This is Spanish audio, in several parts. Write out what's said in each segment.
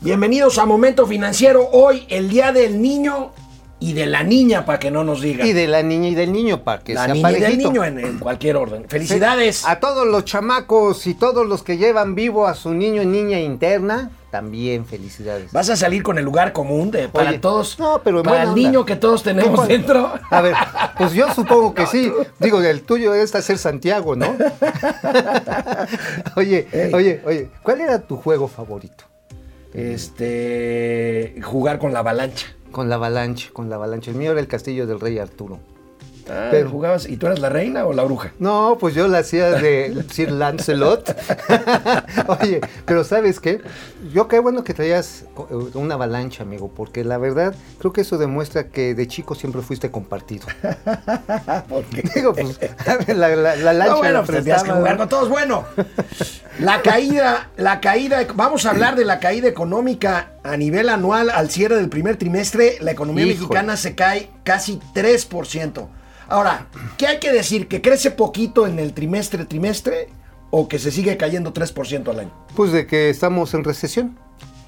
Bienvenidos a Momento Financiero. Hoy, el Día del Niño y de la Niña, para que no nos digan. Y de la niña y del niño, para que la sea niña y del parejito. niño en, en cualquier orden. Felicidades. A todos los chamacos y todos los que llevan vivo a su niño y niña interna, también felicidades. Vas a salir con el lugar común de para Oye, todos. no, pero para el niño que todos tenemos dentro. A ver, pues yo supongo que sí. Digo, el tuyo es hacer Santiago, ¿no? oye, Ey. oye, oye, ¿cuál era tu juego favorito? Este jugar con la avalancha. Con la avalancha, con la avalancha. El mío era el castillo del rey Arturo. Ah, Pero- jugabas y tú eras la reina o la bruja. No, pues yo la hacía de Sir Lancelot. Oye, pero ¿sabes qué? Yo qué bueno que traías eh, una avalancha, amigo, porque la verdad creo que eso demuestra que de chico siempre fuiste compartido. Porque Digo, pues, la, la, la lancha No, bueno, pues tendrías que jugar con todos. Bueno, la caída, la caída, vamos a hablar de la caída económica a nivel anual al cierre del primer trimestre. La economía mexicana se cae casi 3%. Ahora, ¿qué hay que decir? ¿Que crece poquito en el trimestre, trimestre? ¿O que se sigue cayendo 3% al año? Pues de que estamos en recesión.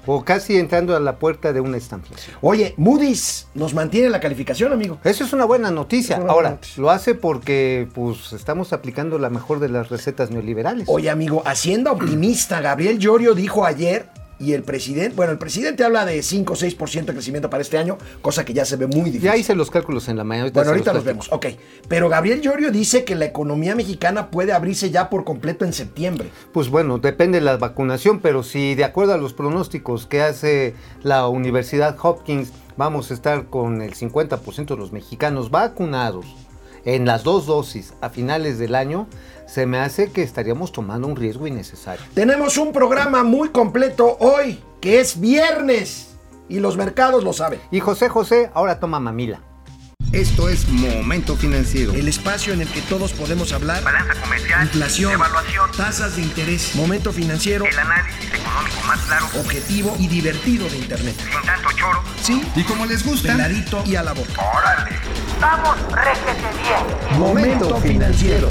O casi entrando a la puerta de una estanflación. Oye, Moody's nos mantiene la calificación, amigo. Eso es una buena noticia. Es una buena Ahora, noticia. lo hace porque pues estamos aplicando la mejor de las recetas neoliberales. Oye, amigo, Hacienda Optimista, Gabriel Llorio dijo ayer, y el presidente, bueno, el presidente habla de 5 o 6% de crecimiento para este año, cosa que ya se ve muy difícil. Ya hice los cálculos en la mañana. bueno, se ahorita los vemos, ok. Pero Gabriel Llorio dice que la economía mexicana puede abrirse ya por completo en septiembre. Pues bueno, depende de la vacunación, pero si de acuerdo a los pronósticos que hace la Universidad Hopkins, vamos a estar con el 50% de los mexicanos vacunados en las dos dosis a finales del año, se me hace que estaríamos tomando un riesgo innecesario. Tenemos un programa muy completo hoy, que es viernes, y los mercados lo saben. Y José José ahora toma mamila. Esto es Momento Financiero. El espacio en el que todos podemos hablar. Balanza comercial, Inflación, evaluación, tasas de interés, momento financiero, el análisis económico más claro, objetivo y divertido de Internet. sin tanto choro. Sí, Y como les gusta, peladito y a la boca. ¡Órale! ¡Vamos, réjete bien! Momento financiero.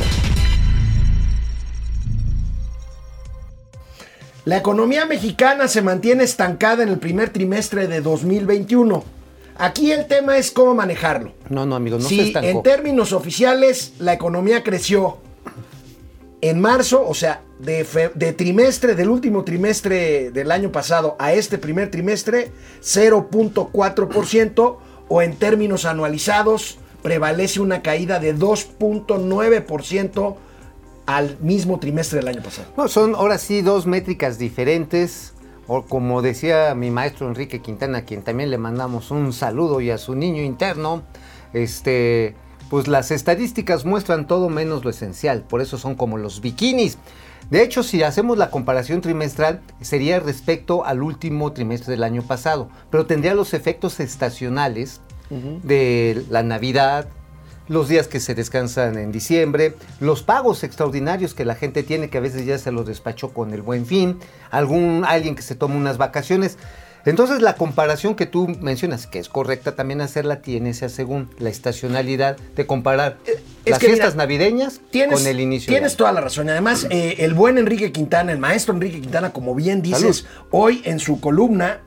La economía mexicana se mantiene estancada en el primer trimestre de 2021. Aquí el tema es cómo manejarlo. No, no, amigo, no se estancó. en términos oficiales la economía creció en marzo, o sea, de, fe- de trimestre, del último trimestre del año pasado a este primer trimestre, 0.4%, o en términos anualizados, prevalece una caída de 2.9% al mismo trimestre del año pasado. No, son ahora sí dos métricas diferentes. O como decía mi maestro Enrique Quintana, a quien también le mandamos un saludo y a su niño interno, este, pues las estadísticas muestran todo menos lo esencial, por eso son como los bikinis. De hecho, si hacemos la comparación trimestral, sería respecto al último trimestre del año pasado, pero tendría los efectos estacionales de la Navidad, los días que se descansan en diciembre, los pagos extraordinarios que la gente tiene, que a veces ya se los despachó con el buen fin, algún alguien que se toma unas vacaciones. Entonces la comparación que tú mencionas, que es correcta también hacerla, tiene esa según la estacionalidad de comparar es las mira, fiestas navideñas Tienes, con el inicio. tienes toda la razón. Y además, eh, el buen Enrique Quintana, el maestro Enrique Quintana, como bien dices, hoy en su columna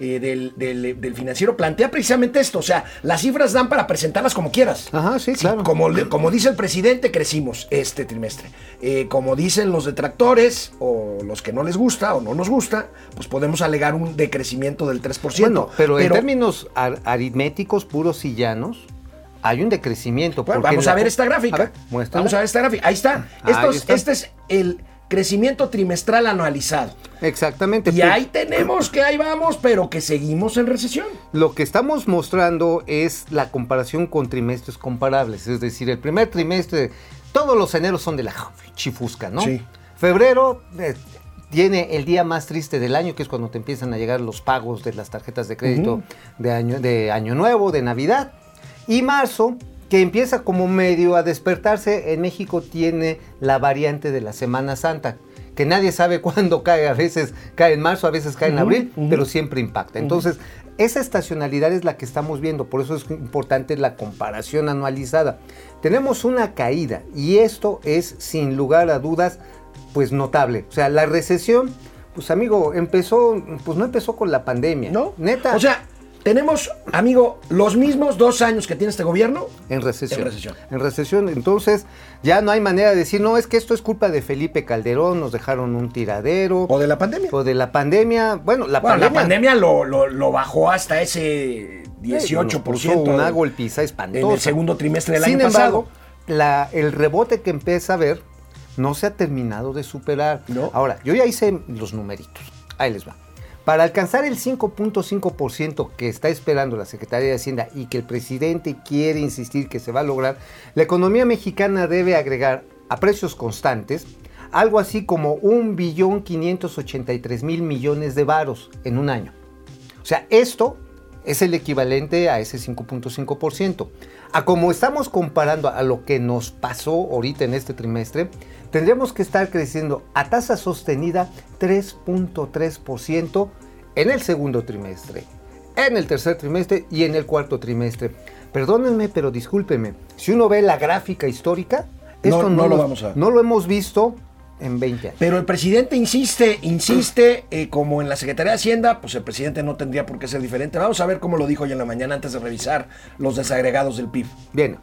eh, del, del- del financiero plantea precisamente esto. O sea, las cifras dan para presentarlas como quieras. Ajá, sí, claro. Como, como dice el presidente, crecimos este trimestre. Eh, como dicen los detractores o los que no les gusta o no nos gusta, pues podemos alegar un decrecimiento del 3%. Bueno, pero, en términos ar- aritméticos puros y llanos, hay un decrecimiento. Bueno, vamos a ver esta gráfica. A ver, muéstrala. vamos a ver esta gráfica. Ahí está. Ahí Estos- está. Este es el crecimiento trimestral anualizado. Exactamente. Y pues, ahí tenemos que ahí vamos, pero que seguimos en recesión. Lo que estamos mostrando es la comparación con trimestres comparables. Es decir, el primer trimestre, todos los eneros son de la chifusca, ¿no? Sí. Febrero eh, tiene el día más triste del año, que es cuando te empiezan a llegar los pagos de las tarjetas de crédito de, año, de Año Nuevo, de Navidad. Y marzo, que empieza como medio a despertarse, en México tiene la variante de la Semana Santa, que nadie sabe cuándo cae, a veces cae en marzo, a veces cae en abril, pero siempre impacta. Entonces, esa estacionalidad es la que estamos viendo, por eso es importante la comparación anualizada. Tenemos una caída y esto es sin lugar a dudas pues notable. O sea, la recesión Pues amigo, empezó, pues no empezó con la pandemia. ¿No? Neta. O sea, tenemos, amigo, los mismos dos años que tiene este gobierno. En recesión. En recesión. En recesión. Entonces, ya no hay manera de decir, no, es que esto es culpa de Felipe Calderón, nos dejaron un tiradero. O de la pandemia. O de la pandemia. Bueno, la Bueno, pandemia. la pandemia lo, lo- lo bajó hasta ese 18%. puso una golpiza espantosa. En el segundo trimestre del Sin año embargo, pasado. la- el rebote que empieza a ver no se ha terminado de superar. No. Ahora, yo ya hice los numeritos. Ahí les va. Para alcanzar el 5.5% que está esperando la Secretaría de Hacienda y que el presidente quiere insistir que se va a lograr, la economía mexicana debe agregar a precios constantes algo así como un billón 583 mil millones de varos en un año. O sea, esto es el equivalente a ese 5.5%. A como estamos comparando a lo que nos pasó ahorita en este trimestre, tendríamos que estar creciendo a tasa sostenida 3.3% en el segundo trimestre, en el tercer trimestre y en el cuarto trimestre. Perdónenme, pero discúlpenme, si uno ve la gráfica histórica, No- esto no lo lo- vamos a- no lo hemos visto en 20 años. Pero el presidente insiste, insiste, eh, como en la Secretaría de Hacienda, pues el presidente no tendría por qué ser diferente. Vamos a ver cómo lo dijo hoy en la mañana antes de revisar los desagregados del PIB. Bien.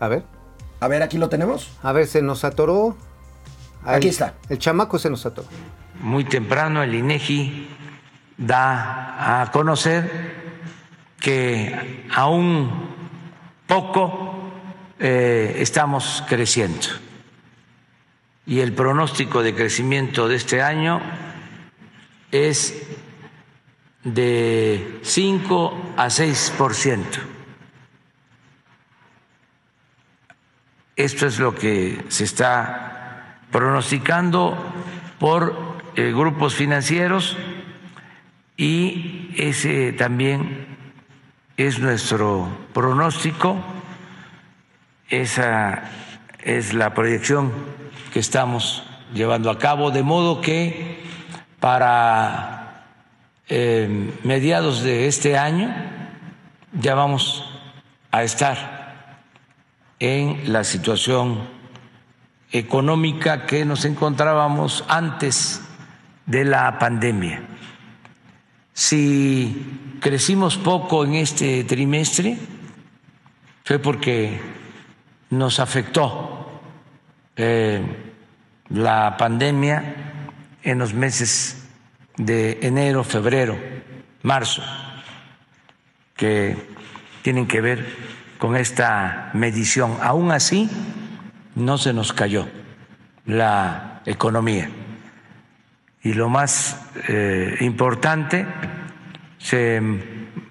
A ver. A ver, aquí lo tenemos. A ver, se nos atoró. Aquí está. El chamaco se nos atoró. muy temprano el INEGI da a conocer que aún poco eh, estamos creciendo y el pronóstico de crecimiento de este año es de 5 a 6 por ciento. Esto es lo que se está pronosticando por eh, grupos financieros y ese también es nuestro pronóstico, esa es la proyección que estamos llevando a cabo, de modo que para eh, mediados de este año ya vamos a estar en la situación económica que nos encontrábamos antes de la pandemia. Si crecimos poco en este trimestre, fue porque nos afectó eh, la pandemia en los meses de enero, febrero, marzo, que tienen que ver con esta medición. Aún así, no se nos cayó la economía. Y lo más eh, importante, se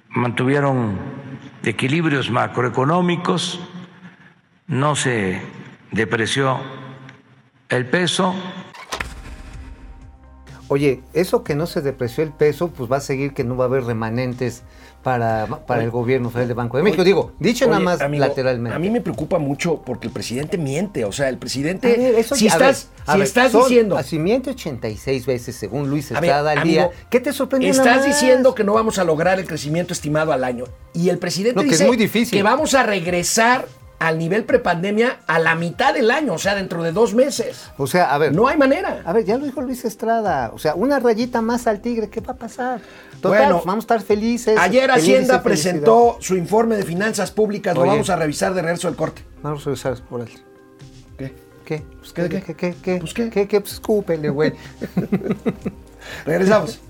mantuvieron equilibrios macroeconómicos, no se depreció el peso, Oye, eso que no se depreció el peso, pues va a seguir que no va a haber remanentes para, para el gobierno federal de Banco de México. Digo, dicho nada más amigo, lateralmente. A mí me preocupa mucho porque el presidente miente. O sea, el presidente. ver, eso si ya- estás, ver, si ver, estás son- diciendo. Si miente 86 veces según Luis Estrada al amigo, día, ¿qué te sorprende Estás más? diciendo que no vamos a lograr el crecimiento estimado al año. Y el presidente No, que es dice muy difícil. que vamos a regresar al nivel prepandemia a la mitad del año, o sea, dentro de dos meses. O sea, a ver. No hay manera. A ver, ya lo dijo Luis Estrada. O sea, una rayita más al tigre, ¿qué va a pasar? Total, Bueno, vamos a estar felices. Ayer felices Hacienda presentó su informe de finanzas públicas, lo vamos a revisar de regreso del corte. Vamos a revisar por él. ¿Qué? ¿Qué? Pues, ¿qué, qué? ¿Qué? ¿Qué? ¿Qué? Pues, ¿qué? ¿Qué? ¿Qué? Pues escúpele, güey. Regresamos.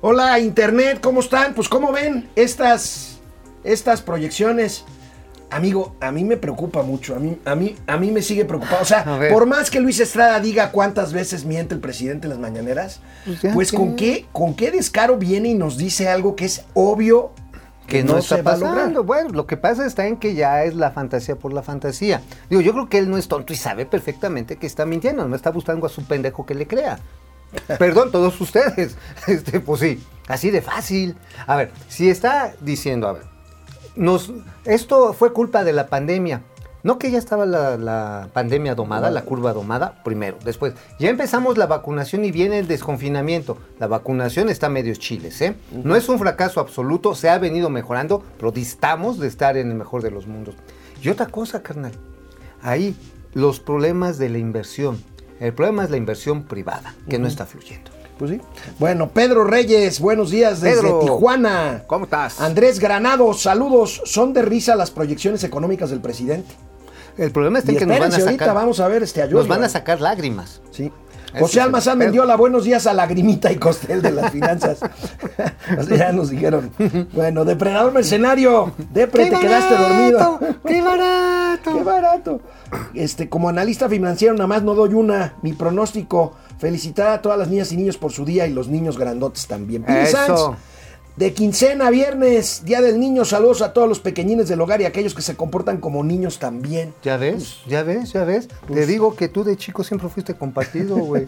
Hola, Internet, ¿cómo están? Pues, ¿cómo ven estas, estas proyecciones? Amigo, a mí me preocupa mucho, a mí, a mí, a mí me sigue preocupado. O sea, por más que Luis Estrada diga cuántas veces miente el presidente en las mañaneras, Pues pues, con ¿qué? con qué descaro viene y nos dice algo que es obvio que no, está se pasando. Bueno, lo que pasa está en que ya es la fantasía por la fantasía. Digo, yo creo que él no es tonto y sabe perfectamente que está mintiendo, no está buscando a su pendejo que le crea. Perdón, todos ustedes. Este, pues sí, así de fácil. A ver, si está diciendo, a ver, nos, esto fue culpa de la pandemia. No que ya estaba la, la pandemia domada, la curva domada, primero. Después, ya empezamos la vacunación y viene el desconfinamiento. La vacunación está medio chiles, ¿eh? No es un fracaso absoluto, se ha venido mejorando, pero distamos de estar en el mejor de los mundos. Y otra cosa, carnal, ahí los problemas de la inversión. El problema es la inversión privada, que no está fluyendo. Pues sí. Bueno, Pedro Reyes, buenos días desde Pedro, Tijuana. ¿cómo estás? Andrés Granados, saludos. Son de risa las proyecciones económicas del presidente. El problema está Y que nos van a sacar. ahorita vamos a ver este ayuno. Nos van a sacar lágrimas. Sí. José Almazán. Mendiola, buenos días a Lagrimita y Costel de las finanzas. Ya nos dijeron. Bueno, depredador mercenario, Depre, te quedaste dormido. ¡Qué barato! Qué barato. Este, como analista financiero, nada más no doy una. Mi pronóstico, felicitar a todas las niñas y niños por su día y los niños grandotes también. Pili Eso. Sanz, de quincena, viernes, Día del Niño, saludos a todos los pequeñines del hogar y a aquellos que se comportan como niños también. ¿Ya ves? ¿Ya ves? ¿Ya ves? Te digo que tú de chico siempre fuiste compartido, güey.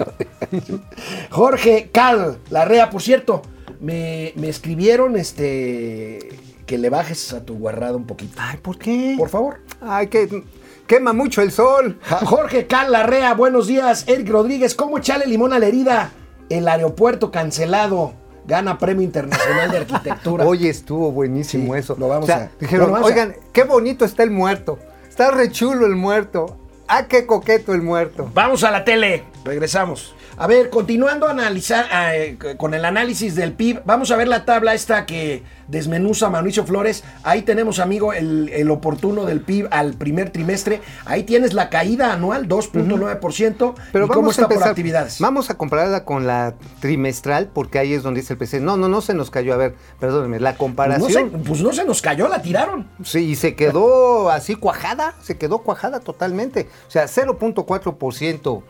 Jorge Cal Larrea, por cierto, me, me escribieron este que le bajes a tu guarrada un poquito. Ay, ¿por qué? Por favor. Ay, que quema mucho el sol. Jorge Cal Larrea, buenos días. Eric Rodríguez, ¿cómo echarle limón a la herida? El aeropuerto cancelado. Gana Premio Internacional de Arquitectura. Oye, estuvo buenísimo Sí, eso. lo vamos O sea, a- dijeron, bueno, vamos a- oigan, qué bonito está el muerto. Está re chulo el muerto. Ah, qué coqueto el muerto. Vamos a la tele. Regresamos. A ver, continuando a analizar, eh, con el análisis del PIB, vamos a ver la tabla esta que desmenuza Mauricio Flores. Ahí tenemos, amigo, el, el oportuno del PIB al primer trimestre. Ahí tienes la caída anual, 2.9%. Pero ¿Y vamos cómo a está por empezar. actividades? Vamos a compararla con la trimestral, porque ahí es donde dice el presidente. No, no, no se nos cayó. A ver, perdónenme, la Pues no, se, comparación. pues no se nos cayó, la tiraron. Sí, y se quedó así cuajada, se quedó cuajada totalmente. O sea, 0.4%,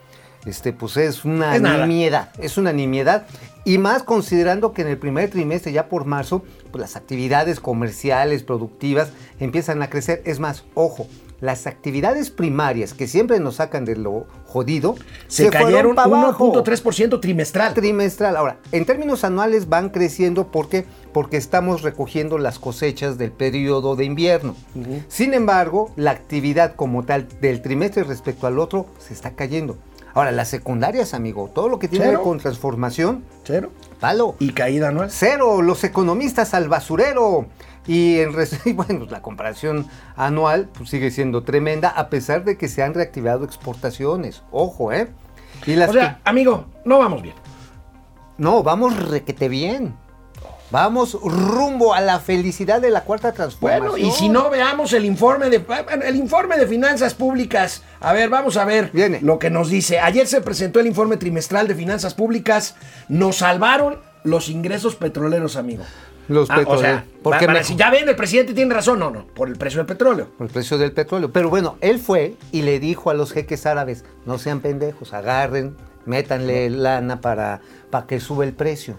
este, pues es una Es nimiedad, es una nimiedad. Y más considerando que en el primer trimestre, ya por marzo, pues las actividades comerciales, productivas, empiezan a crecer. Es más, ojo, las actividades primarias que siempre nos sacan de lo jodido, Se, fueron cayeron pa' abajo. 1.3% trimestral. Trimestral. Ahora, en términos anuales van creciendo porque porque estamos recogiendo las cosechas del periodo de invierno. Sin embargo, la actividad como tal del trimestre respecto al otro se está cayendo. Ahora, las secundarias, amigo, todo lo que tiene que ver Cero. con transformación, Cero. palo. Y caída anual. Cero, los economistas al basurero. Y en y bueno, la comparación anual pues, sigue siendo tremenda, a pesar de que se han reactivado exportaciones. Ojo, ¿eh? Y las O sea, amigo, no vamos bien. no, vamos requete bien. Vamos rumbo a la felicidad de la cuarta transformación. Bueno, y si no veamos el informe de el informe de finanzas públicas. A ver, vamos a ver Viene. lo que nos dice. Ayer se presentó el informe trimestral de finanzas públicas. Nos salvaron los ingresos petroleros, amigo. Los Ah, o petroleros. sea, ¿Por va- qué van a mejor? decir, ya ven, el presidente tiene razón. No, no, por el precio del petróleo. Por el precio del petróleo. Pero bueno, él fue y le dijo a los jeques árabes, no sean pendejos, agarren, métanle lana para, para que sube el precio.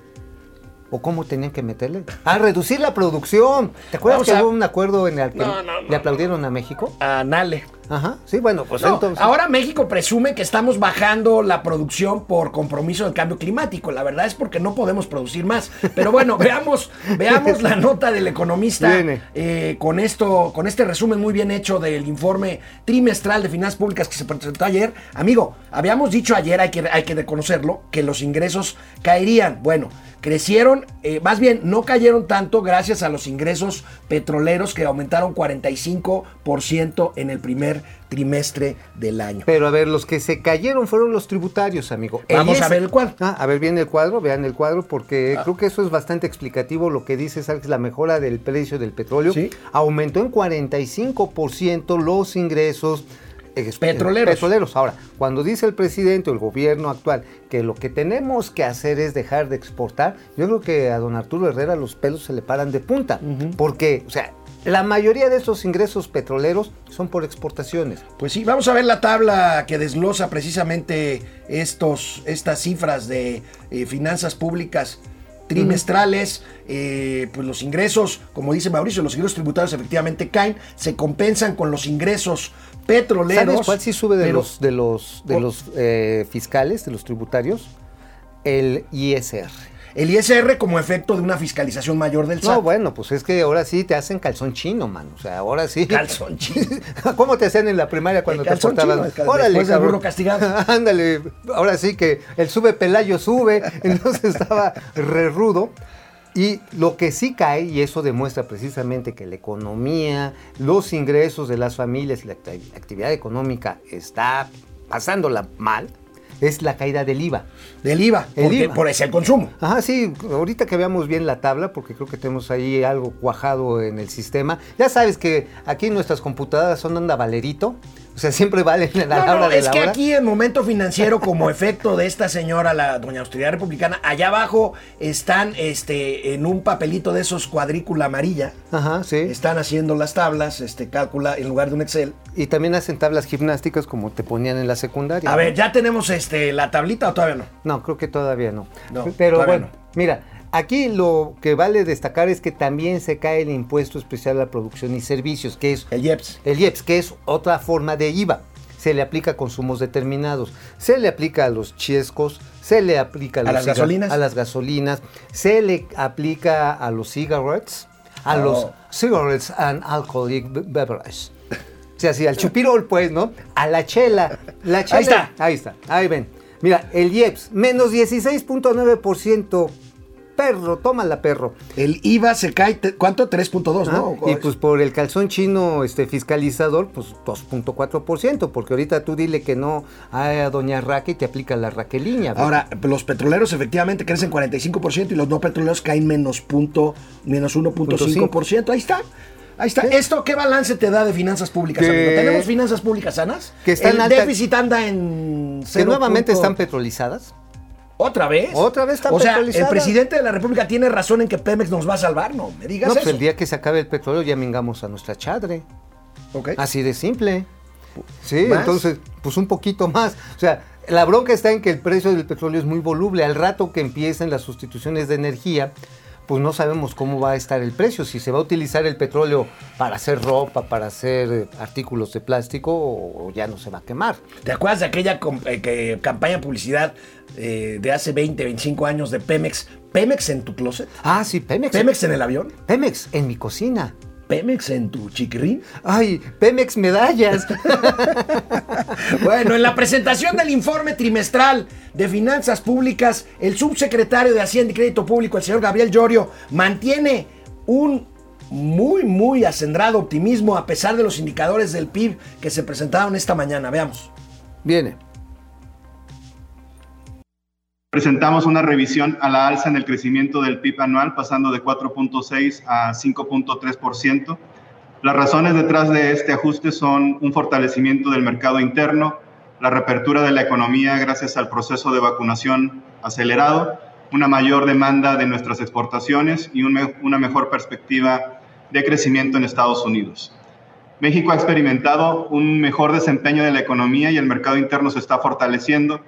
¿O cómo tenían que meterle? A reducir la producción. ¿Te acuerdas Vamos que a- hubo un acuerdo en el que No, no, no, le aplaudieron a México? Anale. Ajá. Sí, bueno, pues No, entonces. ahora México presume que estamos bajando la producción por compromiso del cambio climático. La verdad es porque no podemos producir más. Pero bueno, veamos, veamos la nota del economista eh, con esto, con este resumen muy bien hecho del informe trimestral de finanzas públicas que se presentó ayer. Amigo, habíamos dicho ayer, hay que, hay que reconocerlo, que los ingresos caerían. Bueno, crecieron, eh, más bien no cayeron tanto gracias a los ingresos petroleros que aumentaron 45% en el primer trimestre del año. Pero a ver, los que se cayeron fueron los tributarios, amigo. Vamos a ver el cuadro. Ah, a ver bien el cuadro, vean el cuadro, porque creo que eso es bastante explicativo lo que dice Alex, la mejora del precio del petróleo. Sí. Aumentó en 45% los ingresos ex- Petroleros. petroleros. Ahora, cuando dice el presidente o el gobierno actual que lo que tenemos que hacer es dejar de exportar, yo creo que a don Arturo Herrera los pelos se le paran de punta. Porque, o sea, la mayoría de esos ingresos petroleros son por exportaciones. Pues sí, vamos a ver la tabla que desglosa precisamente estos, estas cifras de eh, finanzas públicas trimestrales, eh, pues los ingresos, como dice Mauricio, los ingresos tributarios efectivamente caen, se compensan con los ingresos petroleros. ¿Sabes cuál sí sube de pero- los de los de los eh, fiscales, de los tributarios? El ISR. El ISR como efecto de una fiscalización mayor del SAT. No, bueno, pues es que ahora sí te hacen calzón chino, man. O sea, ahora sí. Calzón chino. ¿Cómo te hacían en la primaria cuando El te portabas? chino, el cal- después del burro castigado. Ándale, ahora sí que el sube Pelayo sube, entonces estaba re rudo. Y lo que sí cae, y eso demuestra precisamente que la economía, los ingresos de las familias y la acti- actividad económica está pasándola mal es la caída del IVA. Del IVA, El porque, IVA. por ese el consumo. Ajá, sí, ahorita que veamos bien la tabla, porque creo que tenemos ahí algo cuajado en el sistema. Ya sabes que aquí nuestras computadoras son anda valerito, o sea, siempre valen a la No, hora no, de es la que hora. aquí en momento financiero, como efecto de esta señora, la doña Austeridad Republicana, allá abajo están este, en un papelito de esos cuadrícula amarilla. Ajá, sí. Están haciendo las tablas, este, cálcula en lugar de un Excel. Y también hacen tablas gimnásticas como te ponían en la secundaria. A ver, ¿ya tenemos este, la tablita o todavía no? No, creo que todavía no. No, Pero bueno, no. mira, aquí lo que vale destacar es que también se cae el impuesto especial a la producción y servicios, que es El IEPS. el IEPS, que es otra forma de IVA. Se le aplica a consumos determinados. Se le aplica a los chiescos, se le aplica a, ¿A los las gasolinas? a las gasolinas, se le aplica a los cigarettes, a los cigarettes and alcoholic be- beverage. O sea, sí, al chupirol, pues, ¿no? A la chela. La chela. Ahí está. Ahí está. Ahí ven. Mira, el IEPS, menos 16.9%. Perro, tómala, perro. El IVA se cae, ¿cuánto? 3.2, ¿no? Ah, Y pues por el calzón chino este fiscalizador, pues 2.4%, porque ahorita tú dile que no a doña Raque y te aplica la raqueliña. ¿verdad? Ahora, los petroleros efectivamente crecen 45% y los no petroleros caen menos, punto, menos 1.5%. Ahí está. Ahí está. ¿Esto qué balance te da de finanzas públicas, Que- amigo? ¿Tenemos finanzas públicas sanas? Que están El alta- déficit anda en... que nuevamente punto- están petrolizadas. ¿Otra vez? Otra vez están O sea, el presidente de la República tiene razón en que Pemex nos va a salvar, no me digas No, pues eso. el día que se acabe el petróleo ya mingamos a nuestra chadre. Ok. Así de simple. Sí, ¿Más? entonces, pues un poquito más. O sea, la bronca está en que el precio del petróleo es muy voluble. Al rato que empiecen las sustituciones de energía, pues no sabemos cómo va a estar el precio. Si se va a utilizar el petróleo para hacer ropa, para hacer eh, artículos de plástico, o, ya no se va a quemar. ¿Te acuerdas de aquella eh, campaña publicidad eh, de hace 20, 25 años de Pemex? ¿Pemex en tu closet? Ah, sí, Pemex. ¿Pemex en el avión? Pemex en mi cocina. ¿Pemex en tu chiquirín? Ay, Pemex medallas. Bueno, en la presentación del informe trimestral de finanzas públicas, el subsecretario de Hacienda y Crédito Público, el señor Gabriel Llorio, mantiene un muy, muy acendrado optimismo a pesar de los indicadores del PIB que se presentaron esta mañana. Veamos. Viene. Presentamos una revisión a la alza en el crecimiento del PIB anual, pasando de 4.6 a 5.3%. Las razones detrás de este ajuste son un fortalecimiento del mercado interno, la reapertura de la economía gracias al proceso de vacunación acelerado, una mayor demanda de nuestras exportaciones y una mejor perspectiva de crecimiento en Estados Unidos. México ha experimentado un mejor desempeño de la economía y el mercado interno se está fortaleciendo.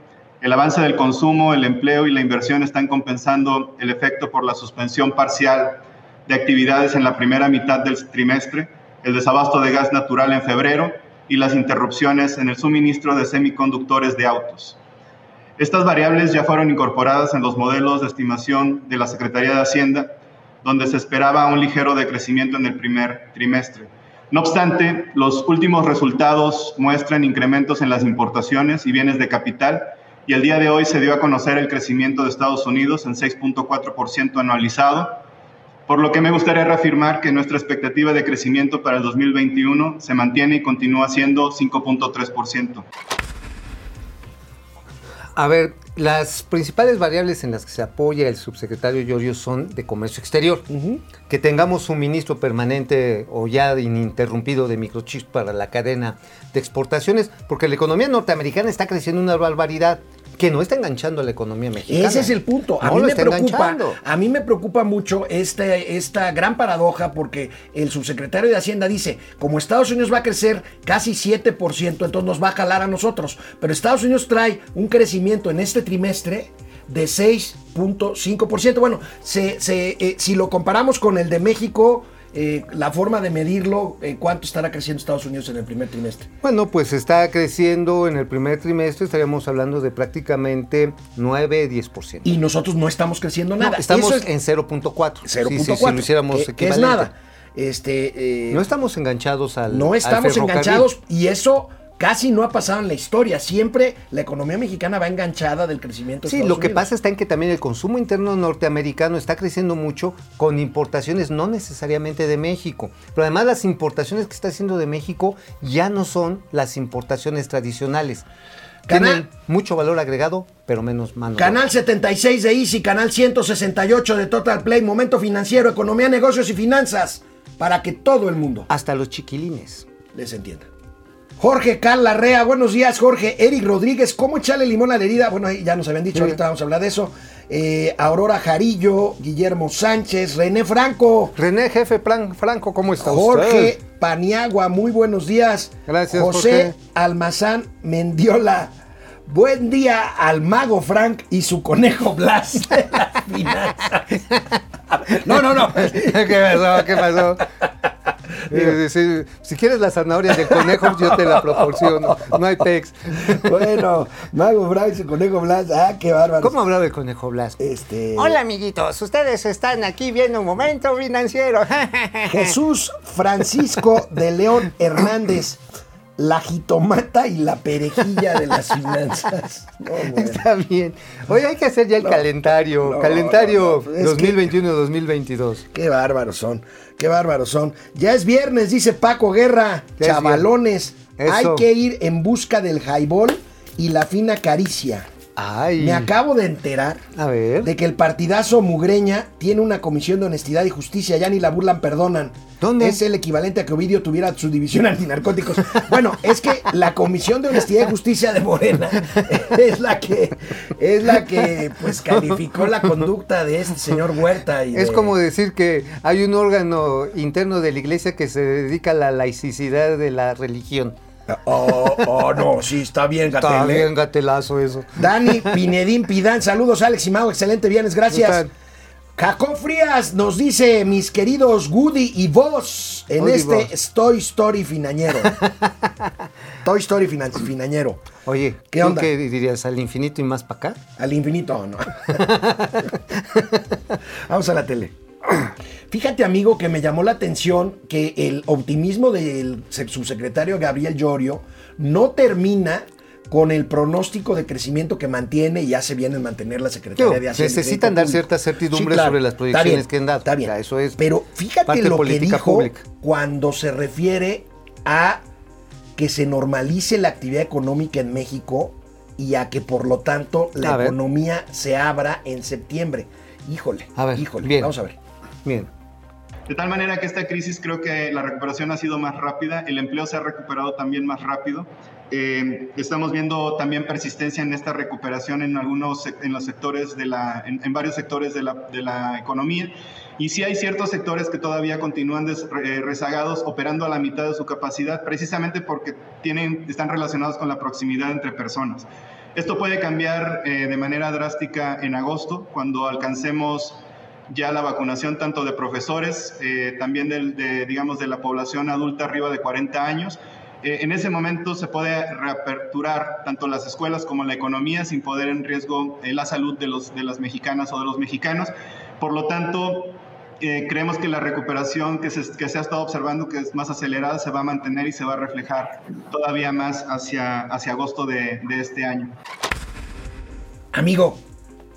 El avance del consumo, el empleo y la inversión están compensando el efecto por la suspensión parcial de actividades en la primera mitad del trimestre, el desabasto de gas natural en febrero y las interrupciones en el suministro de semiconductores de autos. Estas variables ya fueron incorporadas en los modelos de estimación de la Secretaría de Hacienda, donde se esperaba un ligero decrecimiento en el primer trimestre. No obstante, los últimos resultados muestran incrementos en las importaciones y bienes de capital y el día de hoy se dio a conocer el crecimiento de Estados Unidos en 6.4% anualizado, por lo que me gustaría reafirmar que nuestra expectativa de crecimiento para el 2021 se mantiene y continúa siendo 5.3%. A ver, las principales variables en las que se apoya el subsecretario Llorio son de comercio exterior. Que tengamos suministro permanente o ya ininterrumpido de microchips para la cadena de exportaciones, porque la economía norteamericana está creciendo una barbaridad que no está enganchando a la economía mexicana. Ese es el punto. A No mí me preocupa, a mí me preocupa mucho este, esta gran paradoja porque el subsecretario de Hacienda dice, como Estados Unidos va a crecer casi 7%, entonces nos va a jalar a nosotros. Pero Estados Unidos trae un crecimiento en este trimestre de 6.5%. Bueno, se, se, eh, si lo comparamos con el de México, eh, la forma de medirlo, eh, ¿cuánto estará creciendo Estados Unidos en el primer trimestre? Bueno, pues está creciendo en el primer trimestre, estaríamos hablando de prácticamente 9-10%. Y nosotros no estamos creciendo nada. No, estamos Eso es en 0.4. 0.4. Sí, sí, si lo hiciéramos que- es nada. Este, eh, No estamos enganchados al no estamos enganchados y eso casi no ha pasado en la historia. Siempre la economía mexicana va enganchada del crecimiento. Sí, lo que Unidos. pasa está en que también el consumo interno norteamericano está creciendo mucho con importaciones no necesariamente de México. Pero además las importaciones que está haciendo de México ya no son las importaciones tradicionales. Canal- Tienen mucho valor agregado, pero menos mano. Canal 76 de Easy, canal 168 de Total Play, Momento Financiero, Economía, Negocios y Finanzas, para que todo el mundo. Hasta los chiquilines. les entienda. Jorge Carlarrea, buenos días, Jorge. Eric Rodríguez, ¿cómo echarle limón a la herida? Bueno, ya nos habían dicho, Sí. ahorita vamos a hablar de eso. Eh, Aurora Jarillo, Guillermo Sánchez, René Franco, René, jefe Plan- Franco, ¿cómo está Jorge usted? Paniagua, muy buenos días. Gracias, José Jorge. Almazán Mendiola. Buen día al mago Frank y su conejo Blas de las finanzas. No, no, no. ¿Qué pasó? ¿Qué pasó? Eh, si, si quieres la zanahoria del conejo, yo te la proporciono. No hay pex. Bueno, mago Frank y conejo Blas. Ah, qué bárbaro. ¿Cómo hablaba el conejo Blas? Este. Hola, amiguitos. Ustedes están aquí viendo un momento financiero. Jesús Francisco de León Hernández. La jitomata y la perejilla de las finanzas. No, bueno. Está bien. Hoy hay que hacer ya el No, calendario. no, calendario no, no, es que- 2021-2022. Qué bárbaros son, qué bárbaros son. Ya es viernes, dice Paco Guerra. Chavalones, hay que ir en busca del highball y la fina caricia. Ay. Me acabo de enterar A ver. de que el partidazo Mugreña tiene una comisión de honestidad y justicia, ya ni la burlan, perdonan. ¿Dónde? Es el equivalente a que Ovidio tuviera su división antinarcóticos. Bueno, es que la comisión de honestidad y justicia de Morena es la que es la que pues calificó la conducta de este señor Huerta y Es de- como decir que hay un órgano interno de la iglesia que se dedica a la laicidad de la religión. Oh, oh, no, sí, está bien, Está Gatel, ¿eh? bien gatelazo eso. Dani Pinedín Pidán, saludos Alex y Mau, excelente viernes, gracias. Jacob Frías nos dice, mis queridos Woody y vos, en Woody este vos. Toy Story finañero. Toy Story finañero. Oye, ¿Qué ¿tú onda? qué dirías? ¿Al infinito y más para acá? Al infinito, no. Vamos a la tele. Fíjate, amigo, que me llamó la atención que el optimismo del se- subsecretario Gabriel Llorio no termina con el pronóstico de crecimiento que mantiene y hace bien en mantener la Secretaría de Hacienda. necesitan dar cierta certidumbre sobre las proyecciones bien, que han dado. Está bien. O sea, eso es Pero fíjate lo que dijo pública. cuando se refiere a que se normalice la actividad económica en México y a que por lo tanto la economía se abra en septiembre. Híjole, A ver, híjole, bien. vamos a ver. Bien. De tal manera que esta crisis creo que la recuperación ha sido más rápida, el empleo se ha recuperado también más rápido. Eh, estamos viendo también persistencia en esta recuperación en algunos en los sectores de la en, varios sectores de la, de la economía y sí hay ciertos sectores que todavía continúan des- re- rezagados operando a la mitad de su capacidad precisamente porque tienen están relacionados con la proximidad entre personas. Esto puede cambiar eh, de manera drástica en agosto cuando alcancemos ya la vacunación tanto de profesores, eh, también del- de, digamos, de la población adulta arriba de 40 años. Eh, en ese momento se puede reaperturar tanto las escuelas como la economía sin poner en riesgo eh, la salud de, los, de las mexicanas o de los mexicanos. Por lo tanto, creemos que la recuperación que se, que se ha estado observando, que es más acelerada, se va a mantener y se va a reflejar todavía más hacia, hacia agosto de, de este año. Amigo,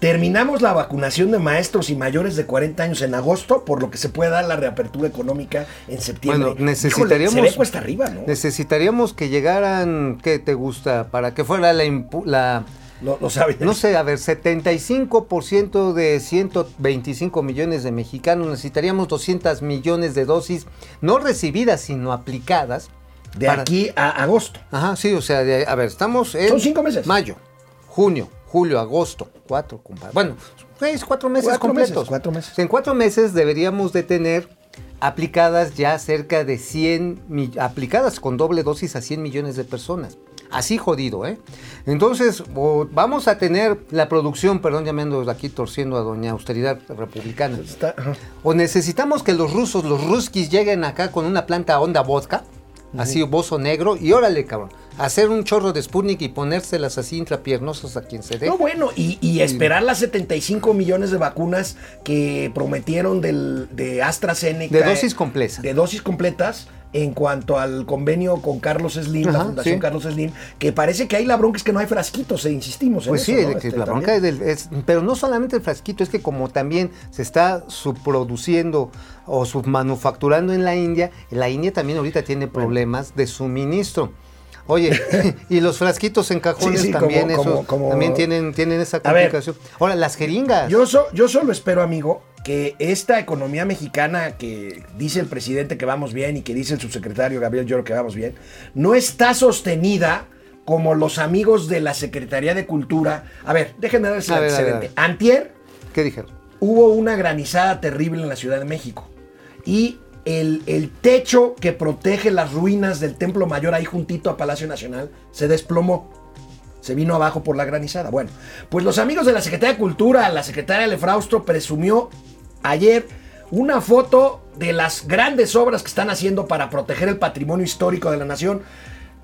terminamos la vacunación de maestros y mayores de 40 años en agosto, por lo que se puede dar la reapertura económica en septiembre. Bueno, necesitaríamos- Híjole, se ve cuesta arriba, ¿no? Necesitaríamos que llegaran, ¿qué te gusta? Para que fuera la, la Lo, lo sabes. no sé, a ver, 75% de 125 millones de mexicanos, necesitaríamos 200 millones de dosis, no recibidas, sino aplicadas. De para- aquí a agosto. Ajá, sí, o sea, de- a ver, estamos en... Son cinco meses. Mayo, junio, julio, agosto, cuatro, compadre. Bueno, seis, cuatro meses Cuatro completos. meses, cuatro meses. En cuatro meses deberíamos de tener aplicadas ya cerca de 100, mi- aplicadas con doble dosis a 100 millones de personas. Así jodido, ¿eh? Entonces, vamos a tener la producción, perdón, ya me ando aquí torciendo a doña austeridad republicana. Está-. O necesitamos que los rusos, los ruskis, lleguen acá con una planta onda vodka, así bozo negro, y órale, cabrón, hacer un chorro de Sputnik y ponérselas así intrapiernosas a quien se dé. No, bueno, y, y esperar las 75 millones de vacunas que prometieron del, de AstraZeneca. De dosis completas. De dosis completas en cuanto al convenio con Carlos Slim, la Fundación sí. Carlos Slim, que parece que ahí la bronca es que no hay frasquitos, eh, insistimos en Pues eso, sí, Este, la bronca es del- es- pero no solamente el frasquito, es que como también se está subproduciendo o submanufacturando en la India, la India también ahorita tiene problemas de suministro. Oye, y los frasquitos en cajones Sí, sí, también, como- esos como- como- también tienen, tienen esa ver. complicación. Ahora, las jeringas. Yo, so- yo solo espero, amigo, que esta economía mexicana que dice el presidente que vamos bien y que dice el subsecretario Gabriel Lloro que vamos bien, no está sostenida como los amigos de la Secretaría de Cultura. A ver, déjenme darles el antecedente. Antier ¿Qué dijeron? hubo una granizada terrible en la Ciudad de México. Y el, el techo que protege las ruinas del Templo Mayor ahí juntito a Palacio Nacional se desplomó. Se vino abajo por la granizada. Bueno, pues los amigos de la Secretaría de Cultura, la secretaria Lefraustro presumió ayer una foto de las grandes obras que están haciendo para proteger el patrimonio histórico de la nación.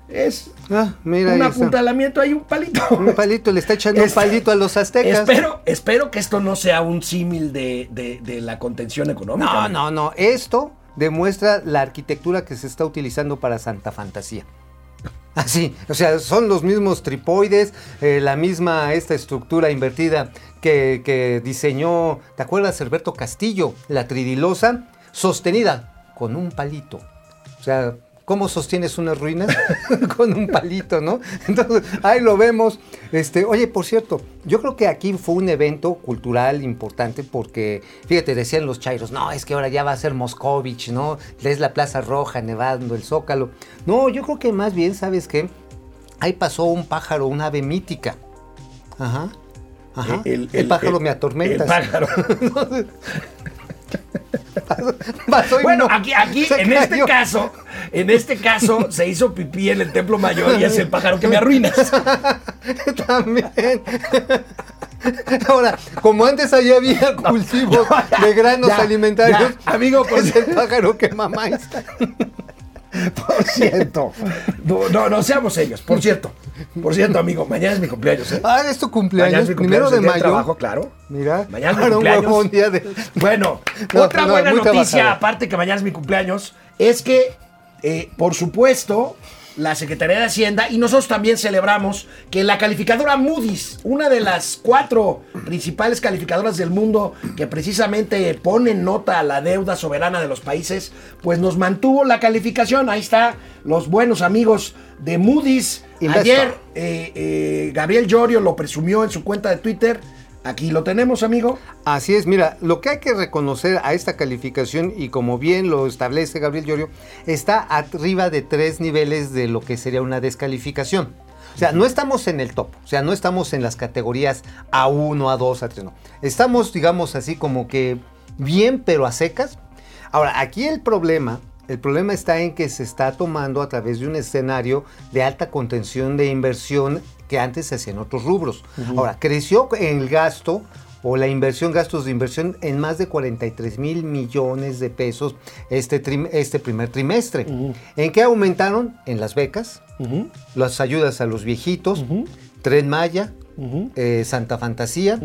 Es Ah, mira, un apuntalamiento, hay un palito. Un palito, le está echando un Es- palito a los aztecas. Espero, espero que esto no sea un símil de, de- de la contención económica. No, no, no. Esto demuestra la arquitectura que se está utilizando para Santa Fantasía. Así, o sea, son los mismos tripoides, eh, la misma esta estructura invertida que, que diseñó, ¿te acuerdas, Alberto Castillo? La tridilosa, sostenida con un palito. O sea, ¿cómo sostienes una ruina? con un palito, ¿no? Entonces, ahí lo vemos. Este, oye, por cierto, yo creo que aquí fue un evento cultural importante porque, fíjate, decían los chairos, no, es que ahora ya va a ser Moscovich, ¿no? Es la Plaza Roja, nevando el Zócalo. No, yo creo que más bien, ¿sabes qué? Ahí pasó un pájaro, una ave mítica. Ajá. Ajá. El, pájaro el- me atormenta. El pájaro. Bueno, no. aquí, aquí en este caso, en este caso, se hizo pipí en el templo mayor y es el pájaro que me arruinas. También. Ahora, como antes allí había cultivos ya, de granos ya, alimentarios, ya, amigo, pues- es el pájaro que mamáis. Por cierto. No, no, no seamos ellos. Por cierto. Por cierto, amigo, mañana es mi cumpleaños, ¿eh? Ah, es tu Mañana cumpleaños, es mi primero cumpleaños, de el día mayo. trabajo, claro. Mira, Mañana es mi un cumpleaños. huevón día de... Bueno, No, otra no, buena noticia, trabajado. aparte que mañana es mi cumpleaños, es que, eh, por supuesto, la Secretaría de Hacienda y nosotros también celebramos que la calificadora Moody's, una de las cuatro principales calificadoras del mundo que precisamente pone nota a la deuda soberana de los países, pues nos mantuvo la calificación. Ahí está los buenos amigos de Moody's. Investor. Ayer eh, eh, Gabriel Llorio lo presumió en su cuenta de Twitter. Aquí lo tenemos, amigo. Así es, mira, lo que hay que reconocer a esta calificación, y como bien lo establece Gabriel Llorio, está arriba de tres niveles de lo que sería una descalificación. O sea, no estamos en el top, o sea, no estamos en las categorías A1, A2, A3, no. Estamos, digamos así, como que bien, pero a secas. Ahora, aquí el problema, el problema está en que se está tomando a través de un escenario de alta contención de inversión que antes se hacía en otros rubros. Ahora, creció el gasto o la inversión, gastos de inversión en más de 43 mil millones de pesos este, este primer trimestre. ¿En qué aumentaron? En las becas, las ayudas a los viejitos, Tren Maya, eh, Santa Fantasía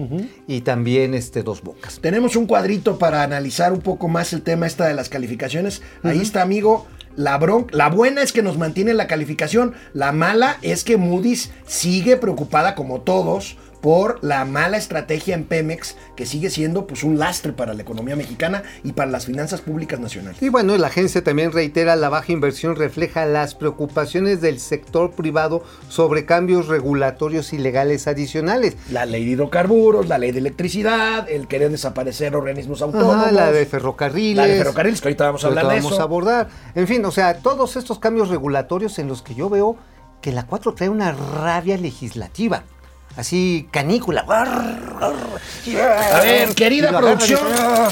y también este, Dos Bocas. Tenemos un cuadrito para analizar un poco más el tema esta de las calificaciones. Ahí está, amigo. La, la buena es que nos mantiene la calificación. La mala es que Moody's sigue preocupada, como todos, por la mala estrategia en Pemex, que sigue siendo pues, un lastre para la economía mexicana y para las finanzas públicas nacionales. Y bueno, la agencia también reitera la baja inversión refleja las preocupaciones del sector privado sobre cambios regulatorios y legales adicionales. La ley de hidrocarburos, la ley de electricidad, el querer desaparecer organismos autónomos. Ajá, la de ferrocarriles. La de ferrocarriles, que ahorita vamos a hablar de vamos eso. a abordar. En fin, o sea, todos estos cambios regulatorios en los que yo veo que la 4 trae una rabia legislativa. Así, canícula. A ver, querida producción,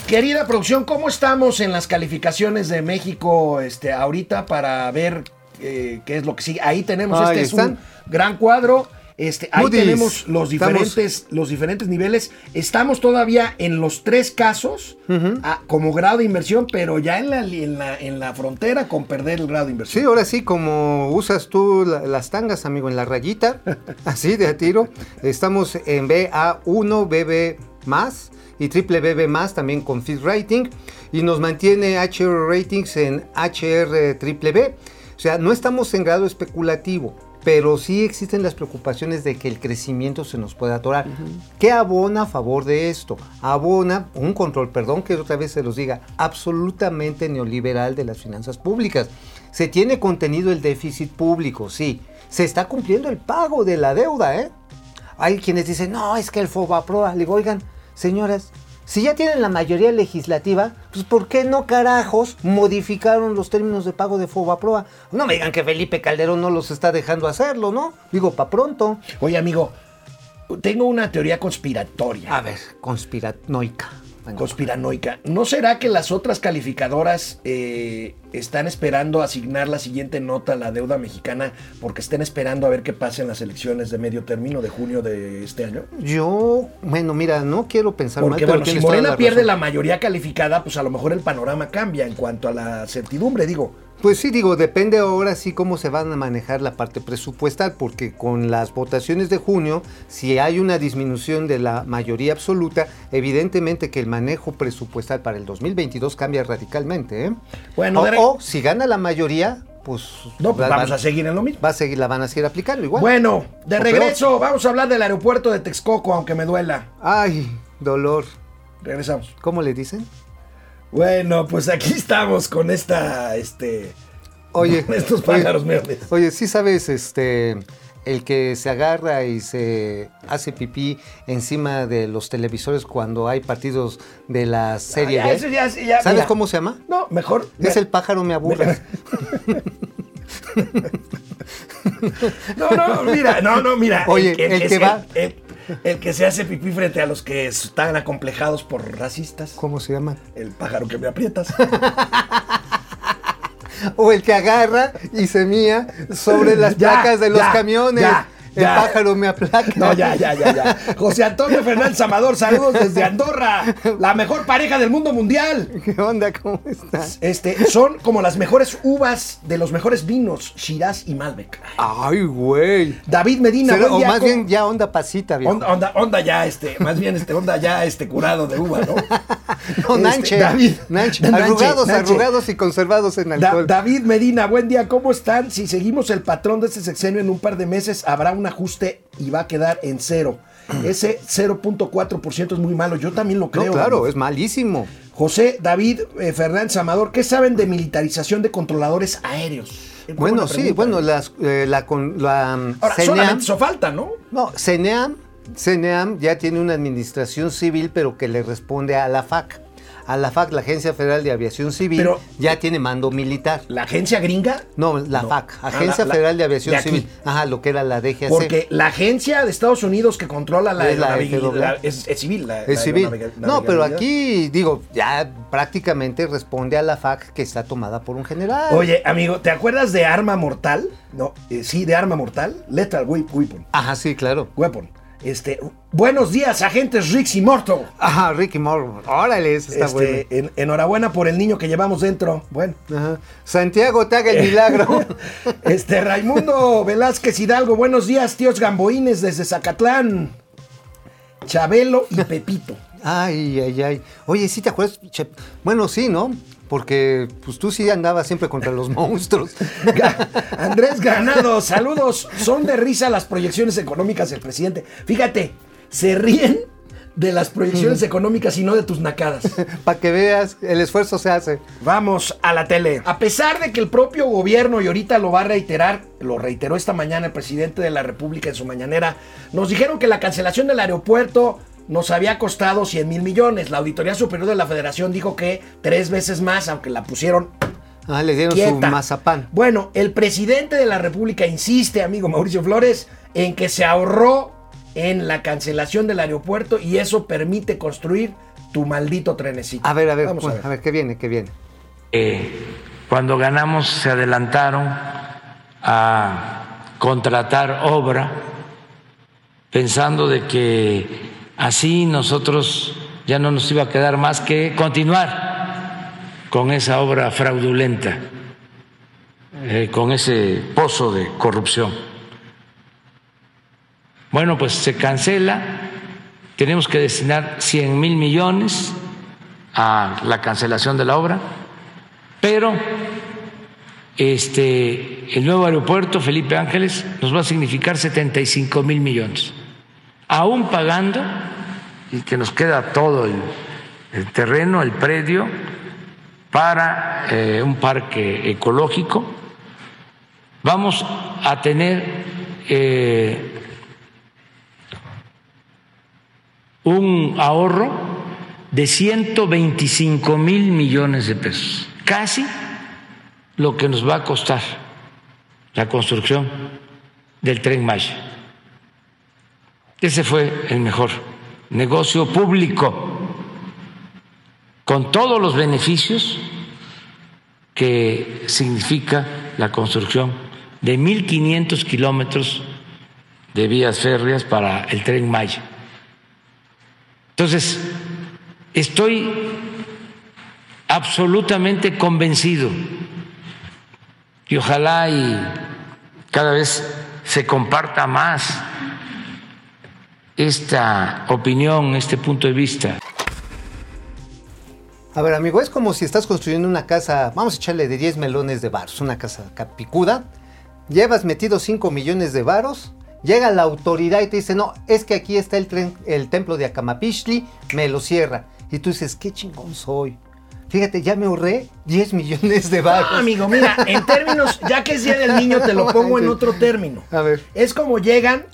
querida producción, ¿cómo estamos en las calificaciones de México este, ahorita para ver eh, qué es lo que sigue? Ahí tenemos, Ahí este es un gran cuadro. Este, ahí Moody's. tenemos los Estamos- diferentes, los diferentes niveles. Estamos todavía en los tres casos ah, como grado de inversión, pero ya en la, en, la, en la frontera con perder el grado de Sí, inversión. ahora sí, como usas tú la- las tangas, amigo, en la rayita, así de a tiro. Estamos en BA1, BB más y triple BB más también con Fit Rating. Y nos mantiene HR Ratings en HR triple B. O sea, no estamos en grado especulativo. Pero sí existen las preocupaciones de que el crecimiento se nos pueda atorar. ¿Qué abona a favor de esto? Abona un control, perdón que otra vez se los diga, absolutamente neoliberal de las finanzas públicas. Se tiene contenido el déficit público, sí. Se está cumpliendo el pago de la deuda, ¿eh? Hay quienes dicen, no, es que el FOBAPROA. Le digo, oigan, señoras, si ya tienen la mayoría legislativa, pues ¿por qué no carajos modificaron los términos de pago de FOBAPROA? No me digan que Felipe Calderón no los está dejando hacerlo, ¿no? Digo, pa' pronto. Oye, amigo, tengo una teoría conspiratoria. A ver, conspiranoica. Conspiranoica. ¿No será que las otras calificadoras eh, están esperando asignar la siguiente nota a la deuda mexicana porque estén esperando a ver qué pasa en las elecciones de medio término de junio de este año? yo, bueno, mira, no quiero pensar mal, Porque pero bueno, si Morena la pierde la mayoría calificada, pues a lo mejor el panorama cambia en cuanto a la certidumbre, digo. Pues sí, digo, depende ahora sí cómo se van a manejar la parte presupuestal, porque con las votaciones de junio, si hay una disminución de la mayoría absoluta, evidentemente que el manejo presupuestal para el 2022 cambia radicalmente. ¿eh? Bueno, o, de- o si gana la mayoría, pues, No, pues va- vamos va- a seguir en lo mismo. va a seguir, la van a seguir aplicando igual. Bueno, de O regreso, vamos a hablar del aeropuerto de Texcoco, aunque me duela. Ay, dolor. Regresamos. ¿Cómo le dicen? Bueno, pues aquí estamos con esta, este, Oye, con estos oye, pájaros verdes. Oye, sí sabes, este, el que se agarra y se hace pipí encima de los televisores cuando hay partidos de la Serie Ah, ya, B. ya- ya, ¿Sabes mira. cómo se llama? No, mejor. Es el pájaro me aburre. No, no, mira, no, no, mira. Oye, el que va- El, el que se hace pipí frente a los que están acomplejados por racistas. ¿Cómo se llama? El pájaro que me aprietas. O el que agarra y se mía sobre las Ya, placas de los ya, camiones. ya, el ya. pájaro me aplaca. No, ya, ya, ya, ya. José Antonio Fernández Amador, saludos desde Andorra. La mejor pareja del mundo mundial. ¿Qué onda? ¿Cómo estás? Este, son como las mejores uvas de los mejores vinos, Shiraz y Malbec. Ay, güey. David Medina, buen O más ¿cómo- bien ya onda pasita, viejo. Onda, onda, onda ya, este, más bien, este, onda ya, este, curado de uva, ¿no? No, Este, Nanche. David, Nanche. Arrugados, Nanche. arrugados y conservados en Da- alcohol. David Medina, buen día, ¿cómo están? Si seguimos el patrón de este sexenio en un par de meses, habrá un ajuste y va a quedar en cero. Ese 0.4% es muy malo, yo también lo no, creo. claro, amigo. es malísimo. José David eh, Fernández Amador, ¿qué saben de militarización de controladores aéreos? Bueno, sí, bueno, las, eh, la, con, la um, Ahora, CENEAM- solamente eso falta, ¿no? no, CENEAM, CENEAM ya tiene una administración civil, pero que le responde a la FAC. A la FAC, la Agencia Federal de Aviación Civil, Pero- ya tiene mando militar. La agencia gringa. No, la No. FAC, Ah, Agencia la- Federal de Aviación de. Civil. Ajá, lo que era la DGAC. Porque la agencia de Estados Unidos que controla la, Es la es, es civil. la- Es civil. No, pero aquí, digo, ya prácticamente responde a la FAC que está tomada por un general. Oye, amigo, ¿te acuerdas de Arma Mortal? No, eh, sí, de Arma Mortal. Lethal Weapon. Ajá, sí, claro. Weapon. Este, buenos días, agentes Rix y Morto. Ajá, Ricky Moore. Órale, eso está bueno. Este, en- enhorabuena por el niño que llevamos dentro. Bueno. Ajá. Santiago, te haga el milagro. Este, Raimundo Velázquez Hidalgo, buenos días, tíos gamboines desde Zacatlán. Chabelo y Pepito. ay, ay, ay. Oye, ¿sí te acuerdas? Bueno, sí, ¿no? Porque pues tú sí andabas siempre contra los monstruos. Andrés Granado, saludos. Son de risa las proyecciones económicas del presidente. Fíjate, se ríen de las proyecciones económicas y no de tus nacadas. Para que veas, el esfuerzo se hace. Vamos a la tele. A pesar de que el propio gobierno, y ahorita lo va a reiterar, lo reiteró esta mañana el presidente de la República en su mañanera, nos dijeron que la cancelación del aeropuerto nos había costado 100 mil millones. La Auditoría Superior de la Federación dijo que tres veces más, aunque la pusieron Ah, le dieron quieta. su mazapán. Bueno, el presidente de la República insiste, amigo Mauricio Flores, en que se ahorró en la cancelación del aeropuerto y eso permite construir tu maldito trenecito. A ver, a ver, Vamos a ver. a ver, ¿qué viene? ¿Qué viene? Eh, cuando ganamos se adelantaron a contratar obra pensando de que así nosotros ya no nos iba a quedar más que continuar con esa obra fraudulenta, eh, con ese pozo de corrupción. Bueno, pues se cancela, tenemos que destinar 100 mil millones a la cancelación de la obra, pero este, el nuevo aeropuerto Felipe Ángeles nos va a significar 75 mil millones, aún pagando, y que nos queda todo el, terreno, el predio, para eh, un parque ecológico. Vamos a tener eh, un ahorro de 125 mil millones de pesos, casi lo que nos va a costar la construcción del tren Maya. Ese fue el mejor negocio público, con todos los beneficios que significa la construcción de 1.500 kilómetros de vías férreas para el tren Maya. Entonces, estoy absolutamente convencido y ojalá y cada vez se comparta más esta opinión, este punto de vista. A ver, amigo, es como si estás construyendo una casa, vamos a echarle de 10 melones de varos, una casa capicuda, llevas metido 5 millones de varos, llega la autoridad y te dice, no, es que aquí está el, tren, el templo de Akamapishli, me lo cierra. Y tú dices, qué chingón soy. Fíjate, ya me ahorré 10 millones de varos. Ah, amigo, mira, en términos, ya que es Día del Niño, te lo pongo en otro término. A ver. Es como llegan,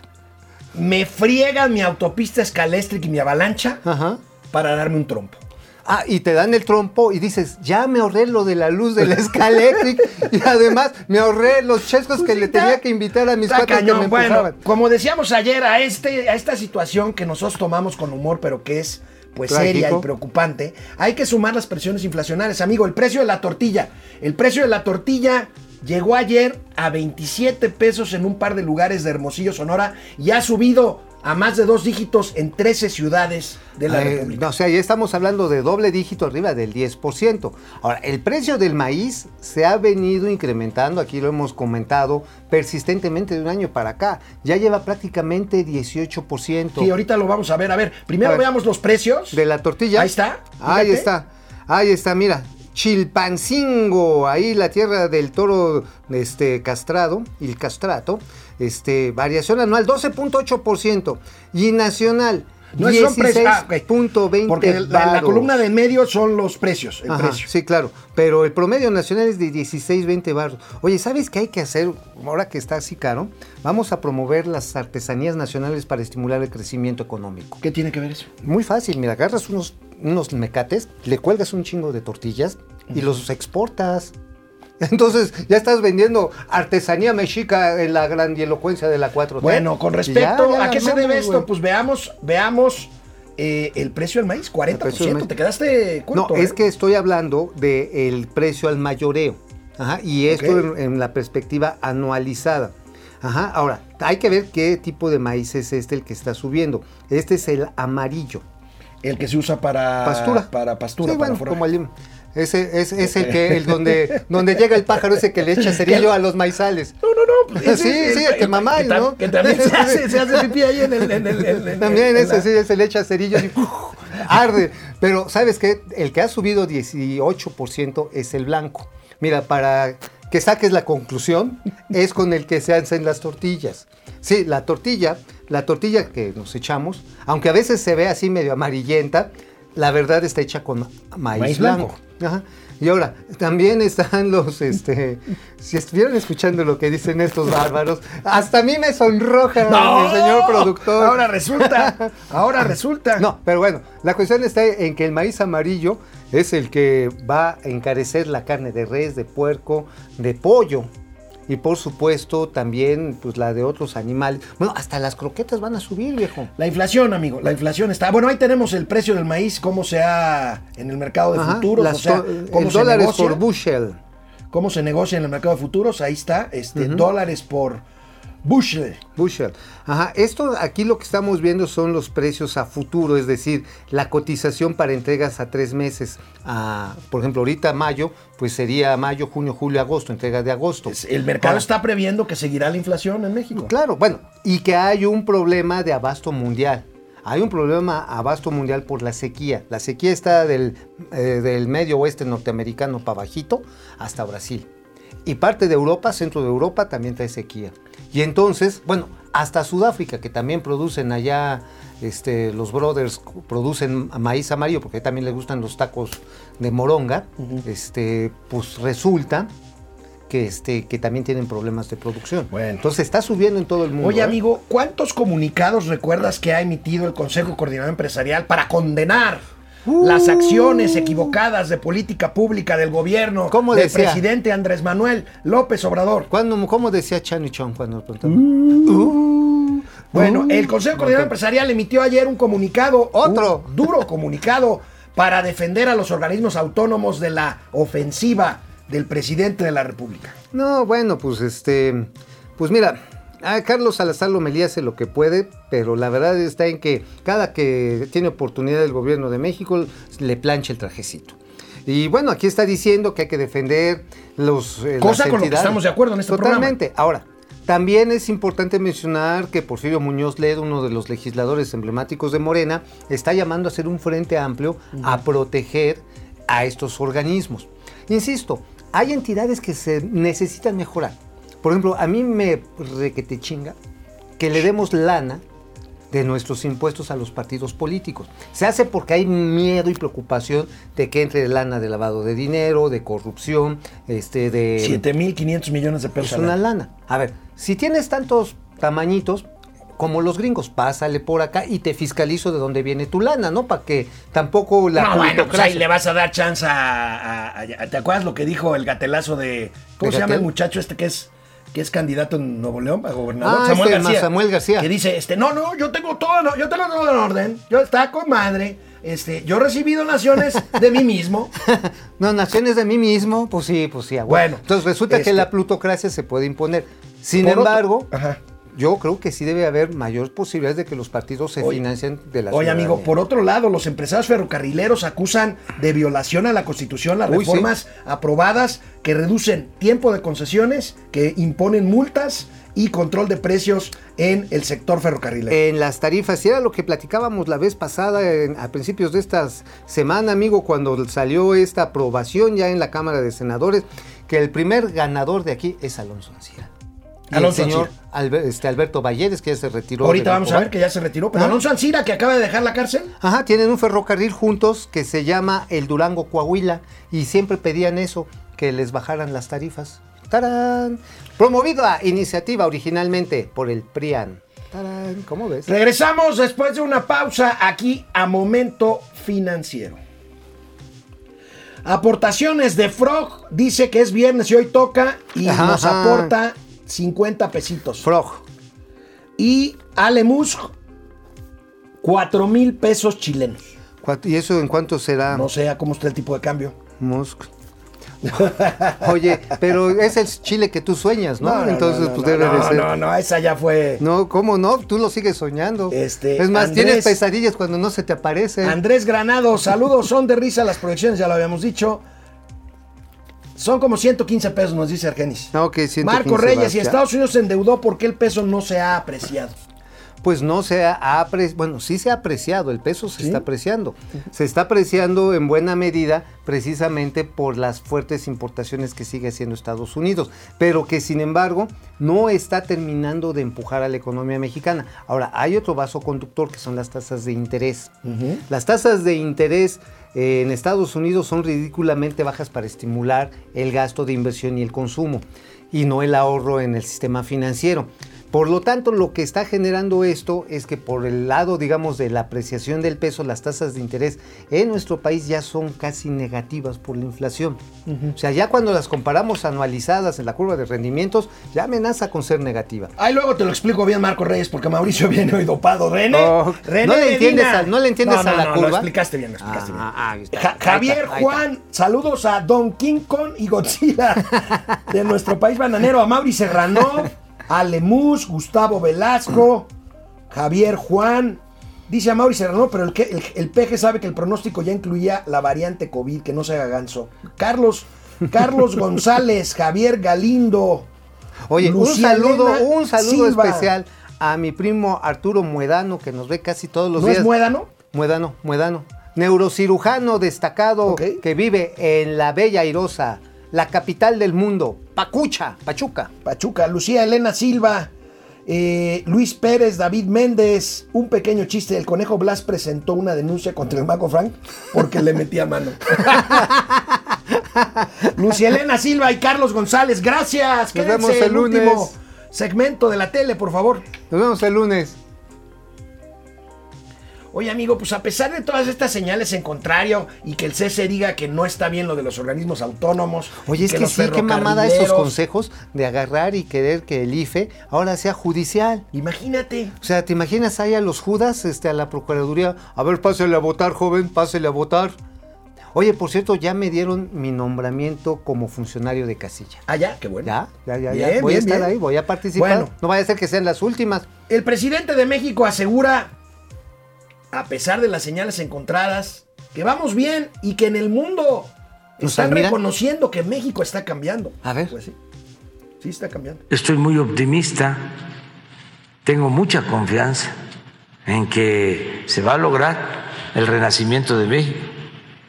me friegan mi autopista escaléstrica y mi avalancha Ajá. para darme un trompo. Ah, y te dan el trompo y dices, ya me ahorré lo de la luz del Escaléctric y además me ahorré los chescos que le tenía que invitar a mis cuates que me Bueno, como decíamos ayer, a, este, a esta situación que nosotros tomamos con humor, pero que es pues seria y preocupante, hay que sumar las presiones inflacionarias. Amigo, el precio de la tortilla. El precio de la tortilla llegó ayer a 27 pesos en un par de lugares de Hermosillo, Sonora, y ha subido a más de dos dígitos en 13 ciudades de la Eh, República. o sea, ya estamos hablando de doble dígito arriba del 10%. Ahora, el precio del maíz se ha venido incrementando, aquí lo hemos comentado, persistentemente de un año para acá. Ya lleva prácticamente 18%. Sí, ahorita lo vamos a ver. A ver, primero A ver. veamos los precios. De la tortilla. Ahí está, Ahí está. Ahí está, mira. Chilpancingo, ahí la tierra del toro este, castrado, el castrato, este, variación anual 12.8% y nacional No es son precios. Ah, ok. 16.20 Porque la, columna de medio son los precios, el Ajá, precio. Sí, claro. Pero el promedio nacional es de 16, 20 baros. Oye, ¿sabes qué hay que hacer ahora que está así caro? Vamos a promover las artesanías nacionales para estimular el crecimiento económico. ¿Qué tiene que ver eso? Muy fácil, mira, agarras unos, unos mecates, le cuelgas un chingo de tortillas y los exportas. Entonces ya estás vendiendo artesanía mexica en la grandilocuencia de la 4T. Bueno, con respecto ya, ya a qué se debe esto, güey. pues veamos, veamos eh, el precio del maíz, 40%. precio del maíz. Te quedaste No, corto. es ¿eh? que estoy hablando del precio al mayoreo. Ajá, y esto en, en la perspectiva anualizada. Ajá, ahora, hay que ver qué tipo de maíz es este el que está subiendo. Este es el amarillo. El que se usa para Pastura. Para pastura, Sí, para bueno, forraje. como el ese es, es el que el donde donde llega el pájaro ese que le echa cerillo a los maizales. No, no, no. pues, Sí, sí, el que mamá, ¿no? Que también se hace, se hace pipí ahí en el. En el- en- en- También en ese la- sí se le echa cerillo y arde. Pero ¿sabes qué? El que ha subido 18% es el blanco. Mira, para que saques la conclusión, es con el que se hacen las tortillas. Sí, la tortilla, la tortilla que nos echamos, aunque a veces se ve así medio amarillenta, la verdad está hecha con maíz, Maíz blanco. blanco. Ajá. Y ahora, también están los, este, si estuvieran escuchando lo que dicen estos bárbaros, hasta a mí me sonroja ¡No! el señor productor. Ahora resulta. Ahora resulta. No, pero bueno, la cuestión está en que el maíz amarillo es el que va a encarecer la carne de res, de puerco, de pollo. Y por supuesto también pues la de otros animales. Bueno, hasta las croquetas van a subir, viejo. La inflación, amigo, la inflación está. Bueno, ahí tenemos el precio del maíz, cómo se ha en el mercado de Ajá, futuros, o sea, cómo se dólar es negocia, por bushel. cómo se negocia en el mercado de futuros, ahí está, este, dólares por bushel. Bushel. Ajá, esto aquí lo que estamos viendo son los precios a futuro, es decir, la cotización para entregas a tres meses. Ah, por ejemplo, ahorita mayo, pues sería mayo, junio, julio, agosto, entrega de agosto. El mercado Ahora, está previendo que seguirá la inflación en México. Claro, bueno, y que hay un problema de abasto mundial. Hay un problema abasto mundial por la sequía. La sequía está del, eh, del medio oeste norteamericano para bajito hasta Brasil. Y parte de Europa, centro de Europa, también trae sequía. Y entonces, bueno, hasta Sudáfrica, que también producen allá, este, los brothers producen maíz amarillo, porque también les gustan los tacos de moronga, este, pues resulta que, este, que también tienen problemas de producción. Bueno. Entonces está subiendo en todo el mundo. Oye, ¿eh? amigo, ¿cuántos comunicados recuerdas que ha emitido el Consejo Coordinador Empresarial para condenar las acciones equivocadas de política pública del gobierno ¿Cómo del decía? presidente Andrés Manuel López Obrador? ¿Cuándo- ¿Cómo decía Chan y Chong cuando nos preguntaban? Bueno, Uh, el Consejo Coordinador Empresarial emitió ayer un comunicado, Otro. duro comunicado para defender a los organismos autónomos de la ofensiva del presidente de la República. No, bueno, pues este, pues mira, a Carlos Salazar Lomelí hace lo que puede, pero la verdad está en que cada que tiene oportunidad el gobierno de México le plancha el trajecito. Y bueno, aquí está diciendo que hay que defender los eh, Cosa las con lo que estamos de acuerdo en este Totalmente. Ahora, también es importante mencionar que Porfirio Muñoz Ledo, uno de los legisladores emblemáticos de Morena, está llamando a hacer un frente amplio a proteger a estos organismos. Insisto, hay entidades que se necesitan mejorar. Por ejemplo, a mí me requete chinga que le demos lana de nuestros impuestos a los partidos políticos. Se hace porque hay miedo y preocupación de que entre lana de lavado de dinero, de corrupción, este, de... 7.500 millones de pesos. Es una lana. A ver, si tienes tantos tamañitos, como los gringos, pásale por acá y te fiscalizo de dónde viene tu lana, ¿no? Para que tampoco la no, bueno, pues ahí le vas a dar chance a, a- a- ¿Te acuerdas lo que dijo el gatelazo de. ¿Cómo ¿De se llama el muchacho este que es que es candidato en Nuevo León a gobernador? Ah, este, Samuel García. Que dice, este, no, no, yo tengo todo, no, yo tengo todo en orden. Yo está con madre. Este, yo he recibido donaciones de mí mismo. No, naciones de mí mismo, pues sí, pues sí. Bueno, Entonces resulta este- que la plutocracia se puede imponer. Sin otro- embargo, Ajá. Yo creo que sí debe haber mayor posibilidades de que los partidos se Oye, financien de la Oye, amigo, por otro lado, los empresarios ferrocarrileros acusan de violación a la Constitución las Uy, sí. reformas aprobadas que reducen tiempo de concesiones, que imponen multas y control de precios en el sector ferrocarrilero. En las tarifas, y era lo que platicábamos la vez pasada, en- a principios de esta semana, amigo, cuando salió esta aprobación ya en la Cámara de Senadores, que el primer ganador de aquí es Alonso Ancira. Y Alonso el señor este, Alberto Valleres, que ya se retiró. Ahorita vamos a ver que ya se retiró, pero Ah. Alonso Ancira, que acaba de dejar la cárcel. Ajá, tienen un ferrocarril juntos que se llama el Durango Coahuila y siempre pedían eso, que les bajaran las tarifas. ¡Tarán! Promovido a iniciativa originalmente por el PRIAN. ¡Tarán! ¿Cómo ves? Regresamos después de una pausa aquí a Momento Financiero. Aportaciones de Frog dice que es viernes y hoy toca y Ajá, nos aporta 50 pesitos. Frog. Y Ale Musk, 4 mil pesos chilenos. ¿Cuánto- ¿Y eso en cuánto será? No sé a cómo está el tipo de cambio. Musk. Oye, pero es el chile que tú sueñas, ¿no? Entonces, no, pues no, debe de no, ser. No, no, esa ya fue. No, ¿cómo no? Tú lo sigues soñando. Este, es más, Andrés- tienes pesadillas cuando no se te aparece. Andrés Granado, saludos, son de risa las proyecciones, ya lo habíamos dicho. Son como 115 pesos, nos dice Argenis. No, que 115 Marco Reyes, y. Estados Unidos se endeudó porque el peso no se ha apreciado. Pues no se ha apreciado, bueno, sí se ha apreciado, el peso se está apreciando. Se está apreciando en buena medida precisamente por las fuertes importaciones que sigue haciendo Estados Unidos, pero que sin embargo no está terminando de empujar a la economía mexicana. Ahora, hay otro vaso conductor que son las tasas de interés. Las tasas de interés en Estados Unidos son ridículamente bajas para estimular el gasto de inversión y el consumo y no el ahorro en el sistema financiero. Por lo tanto, lo que está generando esto es que por el lado, digamos, de la apreciación del peso, las tasas de interés en nuestro país ya son casi negativas por la inflación. O sea, ya cuando las comparamos anualizadas en la curva de rendimientos, ya amenaza con ser negativa. Ahí luego te lo explico bien, Marco Reyes, porque Mauricio viene hoy dopado. René, Oh, René no le entiendes a- no le entiendes No, no, a la no, curva. Lo explicaste bien, lo explicaste Ah, bien. ah, está. Ja- Javier está. Juan, saludos a Don King Kong y Godzilla de nuestro país bananero, a Mauri Serrano, a Lemus, Gustavo Velasco, Javier Juan. Dice a Mauri Serrano, pero el, que, el, el peje sabe que el pronóstico ya incluía la variante COVID, que no se haga ganso. Carlos, Carlos González, Javier Galindo. Oye, Lucía un saludo, Elena un saludo Silva. especial a mi primo Arturo Muedano, que nos ve casi todos los ¿No días. es muédano? Muedano, Muedano. Neurocirujano destacado que vive en la bella airosa la capital del mundo, Pacucha, Pachuca. Pachuca, Lucía Elena Silva, eh, Luis Pérez, David Méndez, un pequeño chiste. El conejo Blas presentó una denuncia contra el Mago Frank porque le metía mano. Lucía Elena Silva y Carlos González, gracias. Nos Quédense vemos el lunes. último segmento de la tele, por favor. Nos vemos el lunes. Oye, amigo, pues a pesar de todas estas señales en contrario y que el CC diga que no está bien lo de los organismos autónomos. Oye, es que, los sí, qué mamada estos ferrocarrileros- consejos de agarrar y querer que el IFE ahora sea judicial. Imagínate. O sea, ¿te imaginas ahí a los Judas, este, a la Procuraduría? A ver, pásele a votar, joven, pásele a votar. Oye, por cierto, ya me dieron mi nombramiento como funcionario de casilla. Ah, ya, qué bueno. Ya, ya, ya, Bien, ya. Voy a estar bien. ahí, voy a participar. Bueno. No vaya a ser que sean las últimas. El presidente de México asegura, a pesar de las señales encontradas, que vamos bien y que en el mundo ¿Nos están reconociendo que México está cambiando. A ver. Pues sí, sí está cambiando. Estoy muy optimista, tengo mucha confianza en que se va a lograr el renacimiento de México.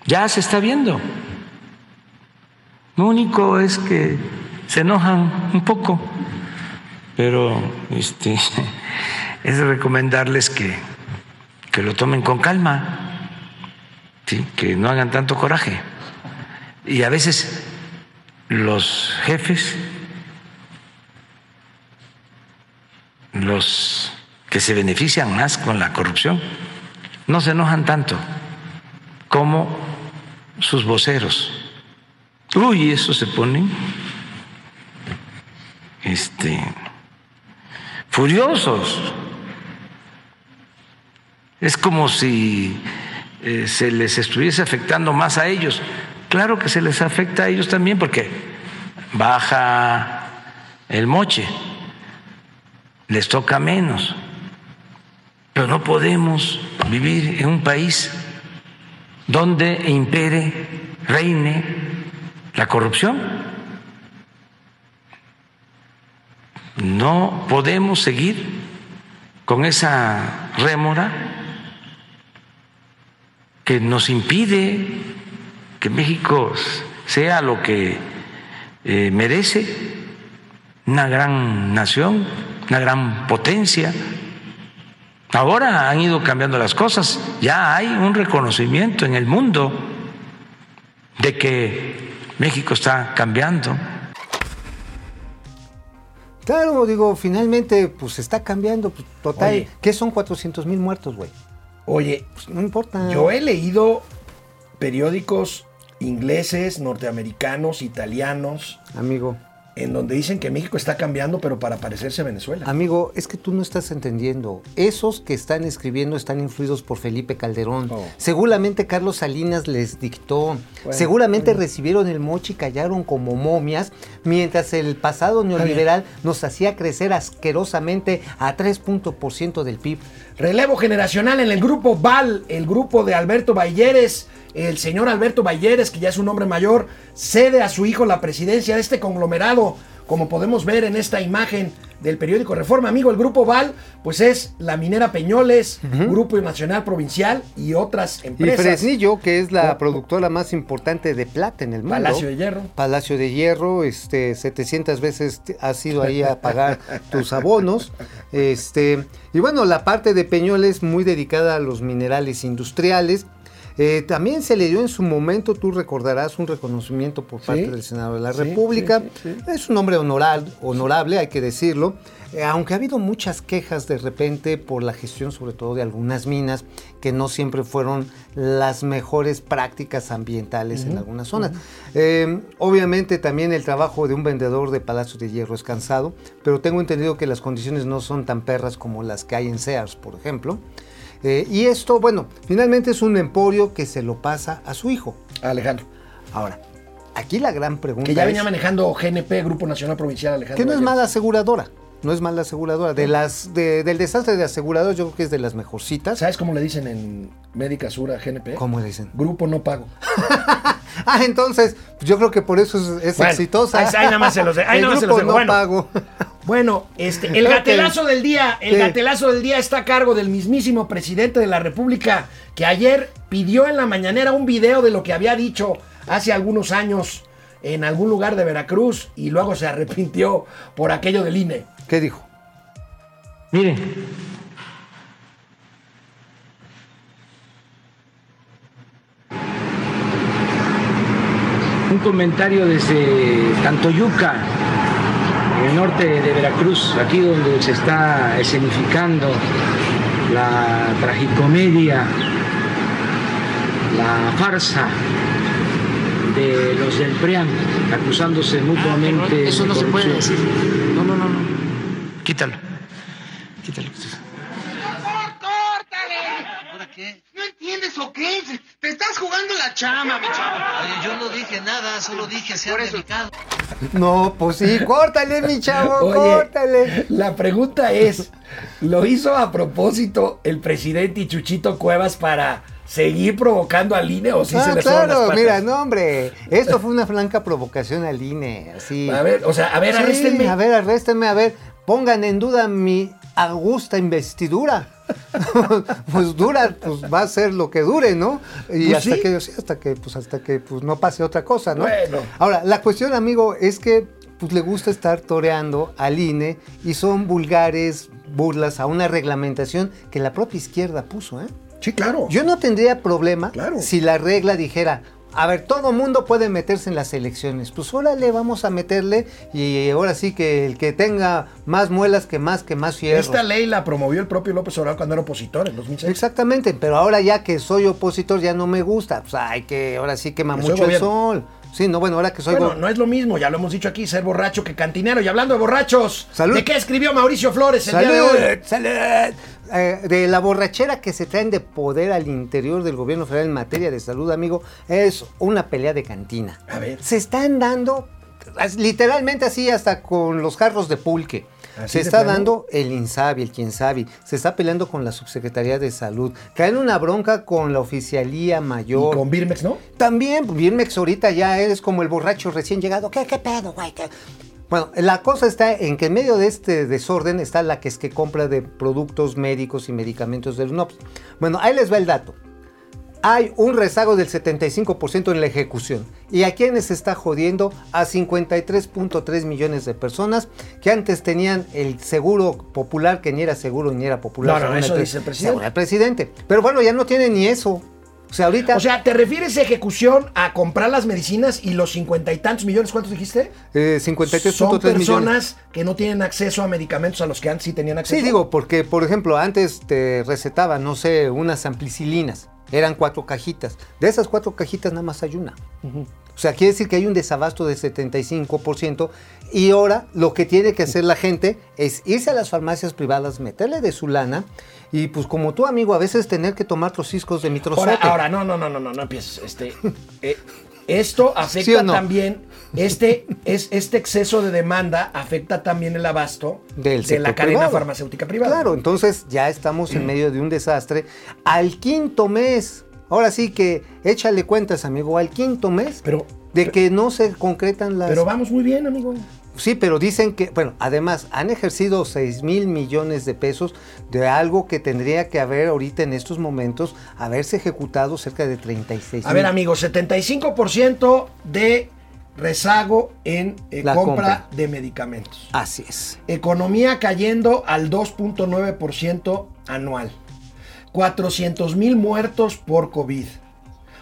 Ya se está viendo. Lo único es que se enojan un poco, pero este, es recomendarles que, que lo tomen con calma, que no hagan tanto coraje. Y a veces los jefes los que se benefician más con la corrupción no se enojan tanto como sus voceros. Uy, eso se ponen este furiosos. Es como si eh, se les estuviese afectando más a ellos. Claro que se les afecta a ellos también porque baja el moche les toca menos. Pero no podemos vivir en un país donde impere, reine la corrupción. No podemos seguir con esa rémora que nos impide que México sea lo que eh, merece, una gran nación, una gran potencia. Ahora han ido cambiando las cosas, ya hay un reconocimiento en el mundo de que México está cambiando. Claro, digo, finalmente, pues está cambiando. Pues, total, Oye. ¿qué son 400 mil muertos, güey? Oye, Pues no importa. yo he leído periódicos ingleses, norteamericanos, italianos, Amigo, en donde dicen que México está cambiando, pero para parecerse a Venezuela. amigo, es que tú no estás entendiendo. Esos que están escribiendo están influidos por Felipe Calderón. Oh. Seguramente Carlos Salinas les dictó. Seguramente recibieron el mochi y callaron como momias, mientras el pasado neoliberal nos hacía crecer asquerosamente a 3 puntos por ciento del PIB. Relevo generacional en el grupo VAL, el grupo de Alberto Balleres. El señor Alberto Balleres, que ya es un hombre mayor, cede a su hijo la presidencia de este conglomerado, como podemos ver en esta imagen del periódico Reforma. Amigo, el grupo VAL, pues es la minera Peñoles, Grupo Nacional Provincial y otras Y empresas. Fresnillo, que es la productora más importante de plata en el mundo. Palacio de Hierro. Palacio de Hierro, este, 700 veces has ido ahí a pagar tus abonos. Este, y bueno, la parte de Peñoles muy dedicada a los minerales industriales. Eh, también se le dio en su momento, tú recordarás, un reconocimiento por parte Sí, del Senado de la sí, República. sí, Es un hombre honoral- honorable, hay que decirlo. Eh, aunque ha habido muchas quejas de repente por la gestión, sobre todo de algunas minas, que no siempre fueron las mejores prácticas ambientales en algunas zonas. Eh, obviamente también el trabajo de un vendedor de Palacio de Hierro es cansado, pero tengo entendido que las condiciones no son tan perras como las que hay en Sears, por ejemplo. Eh, y esto, bueno, finalmente es un emporio que se lo pasa a su hijo. Alejandro. Ahora, aquí la gran pregunta Que ya es, venía manejando GNP, Grupo Nacional Provincial Alejandro. que no es mala aseguradora, no es mala aseguradora. De las, de- del desastre de aseguradoras yo creo que es de las mejorcitas. ¿Sabes cómo le dicen en Médica Sur a GNP? ¿Cómo le dicen? Grupo no pago. Ah, entonces, yo creo que por eso es, es Bueno, exitosa. ahí- ahí nada más se los de- ahí El nada más se los dejo. no Bueno. pago. Bueno, este, el gatelazo del día, el gatelazo del día está a cargo del mismísimo presidente de la República, que ayer pidió en la mañanera un video de lo que había dicho hace algunos años en algún lugar de Veracruz y luego se arrepintió por aquello del INE. ¿Qué dijo? Miren, un comentario desde Tantoyuca, en el norte de Veracruz, aquí donde se está escenificando la tragicomedia, la farsa de los del PRIAN acusándose mutuamente. Eso no de se puede decir. No, no, no, no. Quítalo. Quítalo. ¿Ahora qué? ¿No entiendes o qué? Te estás jugando la chama, mi chavo. Oye, yo no dije nada, solo dije se han dedicado. No, pues sí, córtale, mi chavo, Oye, córtale. La pregunta es, ¿lo hizo a propósito el presidente y Chuchito Cuevas para seguir provocando al INE o si se ah, le fueron las claro, mira, no, hombre. Esto fue una franca provocación al INE, así. A ver, o sea, a ver, Sí, arréstenme. A ver, arréstenme, a ver. Pongan en duda mi augusta investidura. pues dura, pues va a ser lo que dure, ¿no? Y Pues hasta sí. que sí, hasta que pues hasta que pues no pase otra cosa, ¿no? Bueno. Ahora, la cuestión, amigo, es que pues le gusta estar toreando al INE y son vulgares burlas a una reglamentación que la propia izquierda puso, ¿eh? Sí, claro. Yo no tendría problema Claro. si la regla dijera, a ver, todo mundo puede meterse en las elecciones. Pues órale, vamos a meterle y ahora sí que el que tenga más muelas que más, que más fierro. Esta ley la promovió el propio López Obrador cuando era opositor en 2006. Exactamente, pero ahora ya que soy opositor ya no me gusta. Pues hay que, ahora sí quema mucho el sol. Sí, no, bueno, ahora que soy Bueno, no es lo mismo, ya lo hemos dicho aquí, ser borracho que cantinero. Y hablando de borrachos, Salud. ¿de qué escribió Mauricio Flores el día de hoy? ¡Salud! Eh, de la borrachera que se traen de poder al interior del gobierno federal en materia de salud, amigo, es una pelea de cantina. A ver. Se están dando, literalmente así, hasta con los jarros de pulque. ¿Así Se está dando el INSABI, el quien sabe, se está peleando con la Subsecretaría de Salud, caen una bronca con la oficialía Y mayor. con Birmex, ¿no? También, Birmex ahorita ya eres como el borracho recién llegado. ¿Qué, qué pedo, güey? Bueno, la cosa está en que en medio de este desorden está la que es que compra de productos médicos y medicamentos del UNOPS. Bueno, ahí les va el dato. Hay un rezago del 75% en la ejecución. ¿Y a quiénes está jodiendo? A 53.3 millones de personas que antes tenían el seguro popular, que ni era seguro ni era popular. No, no, eso dice el presidente. el presidente. Pero bueno, ya no tiene ni eso. O sea, ahorita... O sea, ¿te refieres a ejecución a comprar las medicinas y los cincuenta y tantos millones? ¿Cuántos dijiste? eh, Son 53.3 personas millones. que no tienen acceso a medicamentos a los que antes sí tenían acceso. Sí, digo, porque por ejemplo, antes te recetaban, no sé, unas amplicilinas. Eran cuatro cajitas. De esas cuatro cajitas nada más hay una. O sea, quiere decir que hay un desabasto del 75%. Y ahora lo que tiene que hacer la gente es irse a las farmacias privadas, meterle de su lana. Y pues como tú, amigo, a veces tener que tomar los ciscos de mitrozote. Ahora, ahora, no, no, no, no, no, no empieces. Este, eh, esto afecta ¿Sí o no? también, este, es, este exceso de demanda afecta también el abasto del de la cadena privado. farmacéutica privada. Claro, entonces ya estamos en medio de un desastre. Al quinto mes, ahora sí que échale cuentas, amigo, al quinto mes Pero, de que no se concretan las... pero vamos muy bien, amigo. Sí, pero dicen que, bueno, además han ejercido 6 mil millones de pesos de algo que tendría que haber ahorita en estos momentos, haberse ejecutado cerca de 36 A ver, amigo, 75% de rezago en eh, compra, compra. de medicamentos. Así es. Economía cayendo al 2.9% anual. 400 mil muertos por COVID.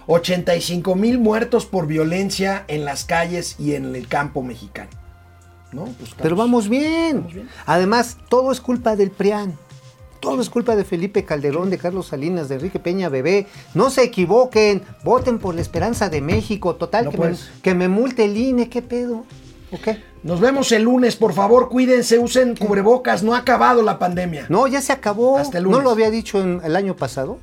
85 mil muertos por violencia en las calles y en el campo mexicano. ¿No? Pues estamos- Pero vamos bien. Vamos bien. Además, todo es culpa del PRIAN. Todo es culpa de Felipe Calderón, de Carlos Salinas, de Enrique Peña Bebé. No se equivoquen. Voten por la esperanza de México. Total, No, que, me, que me multe el INE. ¿Qué pedo? ¿O qué? Nos vemos el lunes, por favor, cuídense, usen cubrebocas, no ha acabado la pandemia. No, ya se acabó. Hasta el ¿No lunes. lo había dicho en- el año pasado?